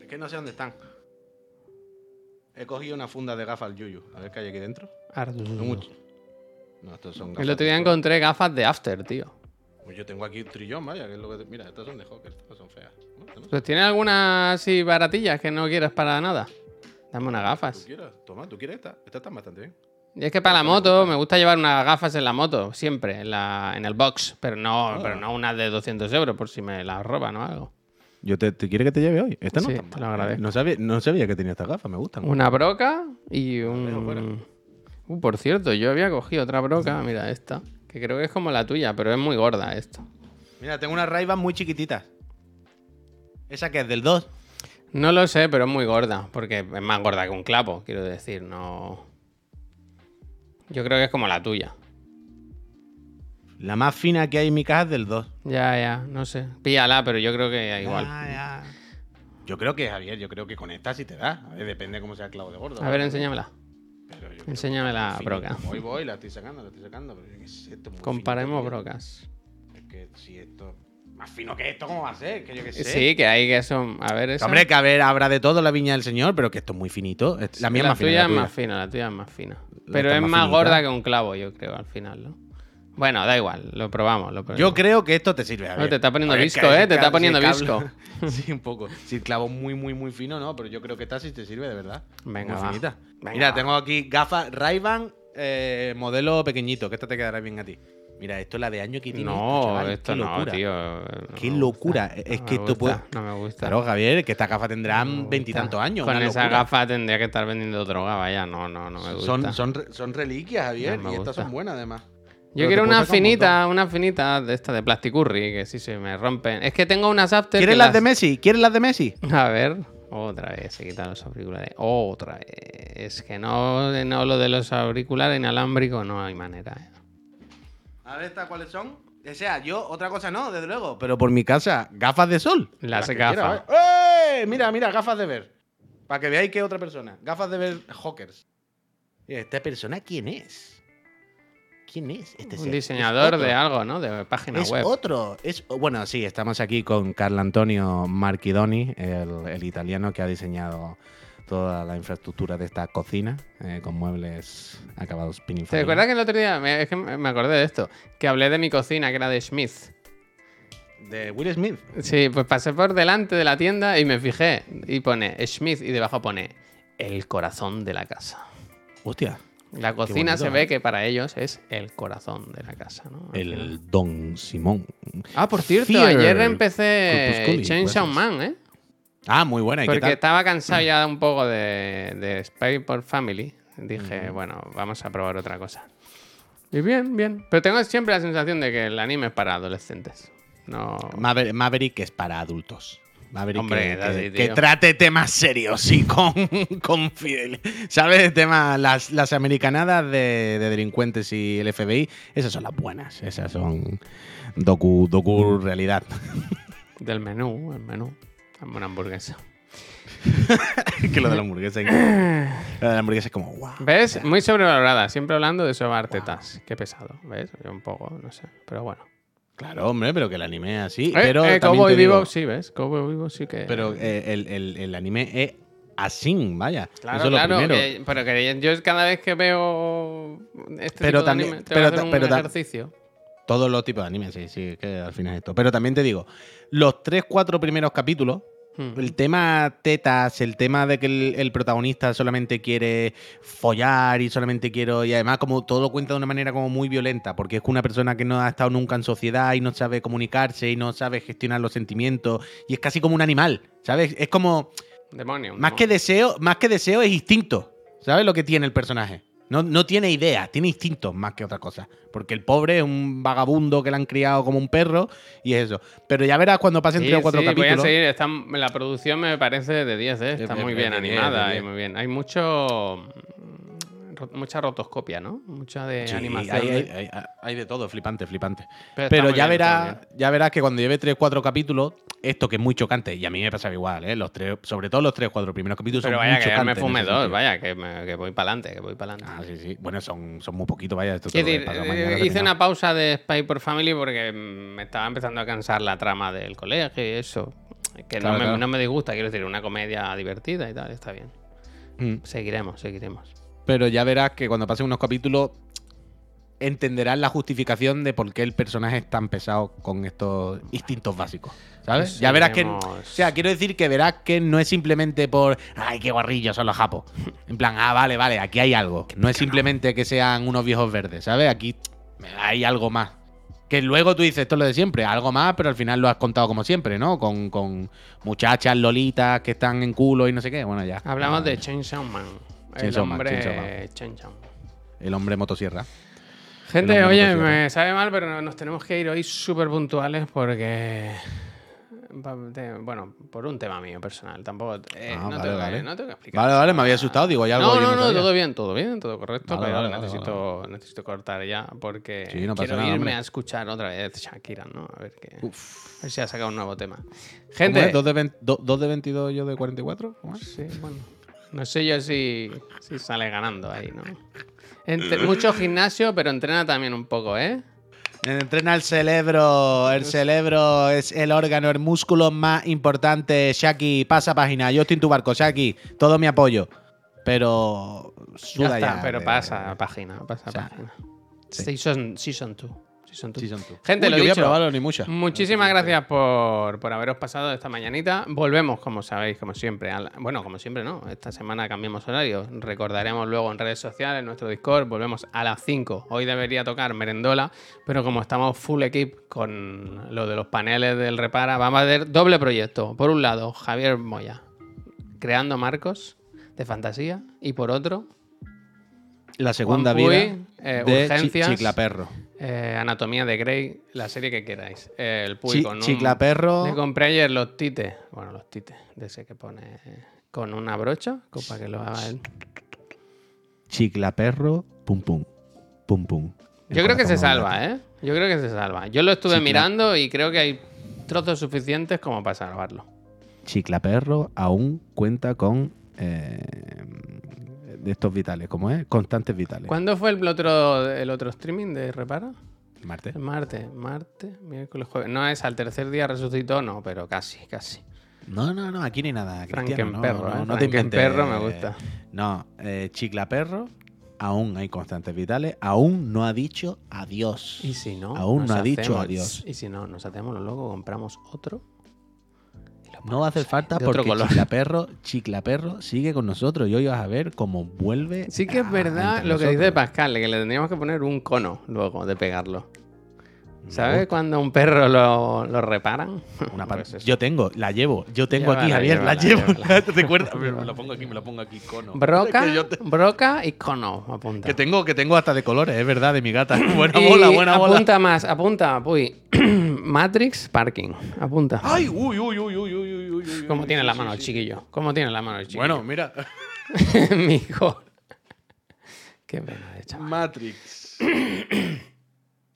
Es que no sé dónde están. He cogido una funda de gafas al Yuyu. A ver qué hay aquí dentro. No mucho. No, estos son gafas. El otro día encontré gafas de After, tío. Pues yo tengo aquí un trillón, vaya, que es lo que. te- Mira, estas son de Hawker, estas son feas. ¿No? ¿Estas no? Pues tiene algunas así baratillas que no quieras para nada. Dame unas ¿Tú gafas. quieres? Toma, ¿tú quieres esta? Estas están bastante bien. Y es que para la moto me gusta llevar unas gafas en la moto, siempre, en, la, en el box, pero no, Ah. pero no unas de 200 euros por si me las roban o algo. Yo te, te quiere que te lleve hoy. Esta no Sí, está te mal, lo ¿eh? agradezco. No sabía, no sabía que tenía estas gafas, me gustan. Una broca y un... Uh, por cierto, yo había cogido otra broca, mira esta, que creo que es como la tuya, pero es muy gorda esto. Mira, tengo unas ray muy chiquititas. ¿Esa que es del 2? No lo sé, pero es muy gorda, porque es más gorda que un clavo, quiero decir, no... Yo creo que es como la tuya. La más fina que hay en mi caja es del 2. Ya, ya, no sé. Píllala, pero yo creo que igual. Yo creo que, Javier, yo creo que con esta sí te da. A ver, depende cómo sea el clavo de gordo. A ver, enséñamela. Enséñamela, broca. Voy, voy, la estoy sacando, la estoy sacando. Pero sé, esto es muy Comparemos finito, brocas. Es que si esto. Más fino que esto, ¿cómo va a ser? Que yo qué sé. Sí, que hay que son. A ver, esa. Hombre, que a ver, habrá de todo la viña del señor, pero que esto es muy finito. Es- La mía es la más fina. tuya la es tuya. más fina, la tuya es más fina. La Pero es más gorda que un clavo, yo creo, al final, ¿no? Bueno, da igual, lo probamos. Lo probamos. Yo creo que esto te sirve. No, Javier. te está poniendo A ver, visco, ¿eh? Te está poniendo visco. sí, un poco. Si el clavo muy, muy, muy fino, no, pero yo creo que esta sí te sirve de verdad. Venga, Muy va. finita. Venga, Mira, va. tengo aquí gafas Ray-Ban eh, modelo pequeñito, que esta te quedará bien a ti. Mira, esto es la de año que tiene. No, esto qué no, locura. tío. no Qué locura. gusta, Es no que esto gusta, puede- No me gusta. Claro, Javier, que No me tendrán veintitantos años. Con esa locura. gafa tendría que estar vendiendo droga, vaya. No, no, no me gusta. Son, son, son reliquias, Javier, y estas son buenas además. Yo Pero quiero una un finita, una finita de esta de plasticurri, que si se me rompen. Es que tengo unas after. ¿Quieres las de Messi? ¿Quieres las de Messi? A ver, otra vez, se quitan los auriculares. Otra vez. Es que no, no lo de los auriculares inalámbricos, no hay manera. ¿eh? A ver, ¿estas cuáles son? O sea, yo otra cosa no, desde luego. Pero por mi casa, gafas de sol. Las gafas. ¿eh? ¡Eh! Mira, mira, gafas de ver. Para que veáis que otra persona. Gafas de ver hawkers. ¿Y ¿Esta persona quién es? ¿Quién es? Este Un ser? diseñador Es de algo, ¿no? De página Es web. otro. Es, bueno, sí, estamos aquí con Carlo Antonio Marchidoni, el, el italiano que ha diseñado toda la infraestructura de esta cocina eh, con muebles acabados ¿Te pinifamiliar. acuerdas que el otro día, me, es que me acordé de esto, que hablé de mi cocina, que era de Smith? De Will Smith. Sí, pues pasé por delante de la tienda y me fijé. Y pone Smith y debajo pone el corazón de la casa. Hostia. La cocina bonito, se ¿eh? ve que para ellos es el corazón de la casa, ¿no? El Don Simón. Ah, por cierto, Fear. ayer empecé Chainsaw. Man, ¿eh? Ah, muy buena. ¿y qué Porque tal? estaba cansado ya un poco de, de Spy por Family. Dije, bueno, vamos a probar otra cosa. Y bien, bien. Pero tengo siempre la sensación de que el anime es para adolescentes. No. Maver- Maverick es para adultos. Maverick Hombre, que, es así, que- que trate temas serios y con, con fidel. ¿Sabes? Temas, las, las americanadas de, de delincuentes y el FBI, esas son las buenas. Esas son docu, docu realidad. Del menú, el menú. Una hamburguesa. que lo de la hamburguesa. Lo de la hamburguesa es como, wow. ¿Ves? Muy sobrevalorada. Siempre hablando de sobar tetas. Qué pesado. ¿Ves? Yo un poco, no sé. Pero bueno. Claro, hombre, pero que el anime es así. Eh, pero eh, también Cowboy te digo- Bebop sí, ¿ves? Cowboy Bebop sí que. Pero eh, el, el- el anime es así, vaya. Claro, Eso es lo claro. primero. que- pero que yo cada vez que veo este Pero tipo también- de anime, tengo pero que hacer ta- un pero ejercicio. Todos los tipos de anime, sí, sí, que al final es esto. Pero también te digo, los tres, cuatro primeros capítulos, Hmm. el tema tetas, el tema de que el, el protagonista solamente quiere follar y solamente quiero. Y además, como todo lo cuenta de una manera como muy violenta, porque es una persona que no ha estado nunca en sociedad y no sabe comunicarse y no sabe gestionar los sentimientos. Y es casi como un animal, ¿sabes? Es como. Demonio. Más que deseo, más que deseo es instinto. ¿Sabes lo que tiene el personaje? No, no tiene idea, tiene instintos más que otra cosa. Porque el pobre es un vagabundo que le han criado como un perro y es eso. Pero ya verás cuando pasen Sí, tres o cuatro sí, voy a capítulos. seguir. Está- la producción me parece de 10, ¿eh? Está Es- muy es bien de 10, animada y 10. muy bien. Hay mucho. Mucha rotoscopia, ¿no? Mucha de Sí, animación. hay, de- hay- hay- hay de todo, flipante, flipante. Pero ya verás, ya verás que cuando lleve tres, cuatro capítulos, esto que es muy chocante, y a mí me pasaba igual, ¿eh? Los tres, sobre todo los tres, cuatro primeros capítulos Pero son vaya muy que me ese dos, vaya, que, me- que voy para adelante, que voy para adelante. Ah, sí, sí. Bueno, son, son muy poquitos, vaya. Esto todo decir, eh, hice una pausa de Spy por Family porque me estaba empezando a cansar la trama del colegio y eso. Que Claro, no, me, claro. no me disgusta, quiero decir, una comedia divertida y tal, está bien. Mm. Seguiremos, seguiremos. Pero ya verás que cuando pasen unos capítulos entenderás la justificación de por qué el personaje es tan pesado con estos instintos básicos. ¿Sabes? Ya verás que. O sea, quiero decir que verás que no es simplemente por. ¡Ay, qué guarrillos son los japos! En plan, ah, vale, vale, aquí hay algo. No es simplemente que sean unos viejos verdes, ¿sabes? Aquí hay algo más. Que luego tú dices, esto es lo de siempre, algo más, pero al final lo has contado como siempre, ¿no? Con, con muchachas lolitas que están en culo y no sé qué. Bueno, ya. Hablamos Ah, de Chainsaw Man. El Chainsaw Man, hombre Chainsaw Man. Chainsaw Man. El hombre motosierra. Gente, hombre oye, motosierra. me sabe mal, pero nos tenemos que ir hoy súper puntuales porque bueno, por un tema mío personal. Tampoco. eh, Ah, no, vale, tengo que, vale. no tengo que explicar. Vale, vale, me había asustado, digo, ya algo No, no, no no, todo bien, todo bien, todo correcto. Vale, pero necesito, necesito cortar ya porque Sí, no quiero nada, irme hombre. a escuchar otra vez Shakira, ¿no? A ver, qué, a ver si ha sacado un nuevo tema. ¿Cómo Gente. es? ¿Dos de, 20 do- dos de 22 yo de 44? ¿Cómo es? Sí, bueno. No sé yo si, si sale ganando ahí, ¿no? Entre- mucho gimnasio, pero entrena también un poco, ¿eh? Entrena el cerebro. El cerebro es el órgano, el músculo más importante. Shaki, pasa página. Yo estoy en tu barco, Shaki. Todo mi apoyo. Pero. Ya Suda está, ya. pero de- pasa página, pasa O sea, página. sí. Season, season 2. Season 2. Sí, son tú. Gente, Uy, lo yo voy a dicho. probarlo, ni mucha. Muchísimas gracias por, por haberos pasado esta mañanita. Volvemos, como sabéis, como siempre. la- bueno, como siempre no. Esta semana cambiamos horario. Recordaremos luego en redes sociales, en nuestro Discord. Volvemos a las 5. Hoy debería tocar merendola, pero como estamos full equip con lo de los paneles del Repara, vamos a hacer doble proyecto. Por un lado, Javier Moya, creando marcos de fantasía. Y por otro, La segunda Juan Puy, vida eh, de urgencias. Chi- Chiclaperro. Eh, Anatomía de Grey, la serie que queráis. Eh, el Puy Chi- con un... Chiclaperro. Le compré ayer los tites. Bueno, los tites. De ese que pone con una brocha. Para que lo haga él. Chiclaperro, pum pum. Pum pum. El Yo creo que se salva. ¿eh? Yo creo que se salva. Yo lo estuve Chicla- mirando y creo que hay trozos suficientes como para salvarlo. Chiclaperro aún cuenta con. eh, de estos vitales, ¿cómo es? Constantes vitales. ¿Cuándo fue el otro, el otro streaming de Repara? Marte. El martes, martes, miércoles, jueves. No es al tercer día resucitó, no, pero casi, casi. No, no, no, aquí ni nada. Cristiano, no, Frankenperro, no, ¿eh? no te inventes. Frankenperro me gusta. No, eh, Chiclaperro aún hay constantes vitales, aún no ha dicho adiós. Y si no, Aún no ha dicho adiós. Y si no, nos hacemos locos, compramos otro. No va a hacer falta de porque. Chiclaperro, Chiclaperro sigue con nosotros y hoy vas a ver cómo vuelve. Sí que es verdad lo que dice. Pascal, que le tendríamos que poner un cono luego de pegarlo. ¿Sabes cuando un perro lo, lo reparan? Pues yo tengo, la llevo, yo tengo aquí, Javier, la llevo. ¿Te recuerdas? me lo pongo aquí, me lo pongo aquí, cono. Broca, broca y cono, apunta. Que tengo, que tengo hasta de colores, es verdad, de mi gata. Buena bola, buena bola. Apunta más, apunta, uy. Matrix Parking, apunta. ¡Ay! Uy, uy, uy, uy, uy, uy, uy ¿Cómo tiene la mano el chiquillo? ¿Cómo tiene la mano el chiquillo? Bueno, mira. mi hijo. Qué pena de chaval. Matrix.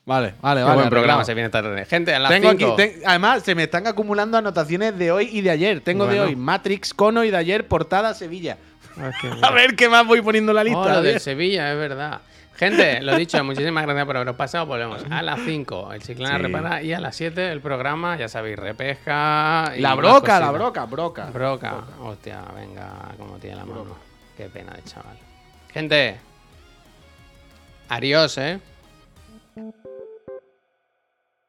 vale, vale, Qué vale. buen programa arreglado. se viene tarde. Gente, a las Tengo aquí, 5. ten- además, se me están acumulando anotaciones de hoy y de ayer. Tengo de Bueno. hoy Matrix, Cono y de ayer Portada Sevilla. Ah, A ver qué más voy poniendo en la lista. Oh, a lo ver. del Sevilla, es verdad. Gente, lo dicho, muchísimas gracias por haberos pasado. Volvemos a las 5, el Chiclana Sí. repara, y a las 7 el programa, ya sabéis, repesca. y La más broca, la cositas. broca, broca. Broca. Hostia, venga, como tiene la mano. Qué pena de chaval. Gente, adiós, ¿eh?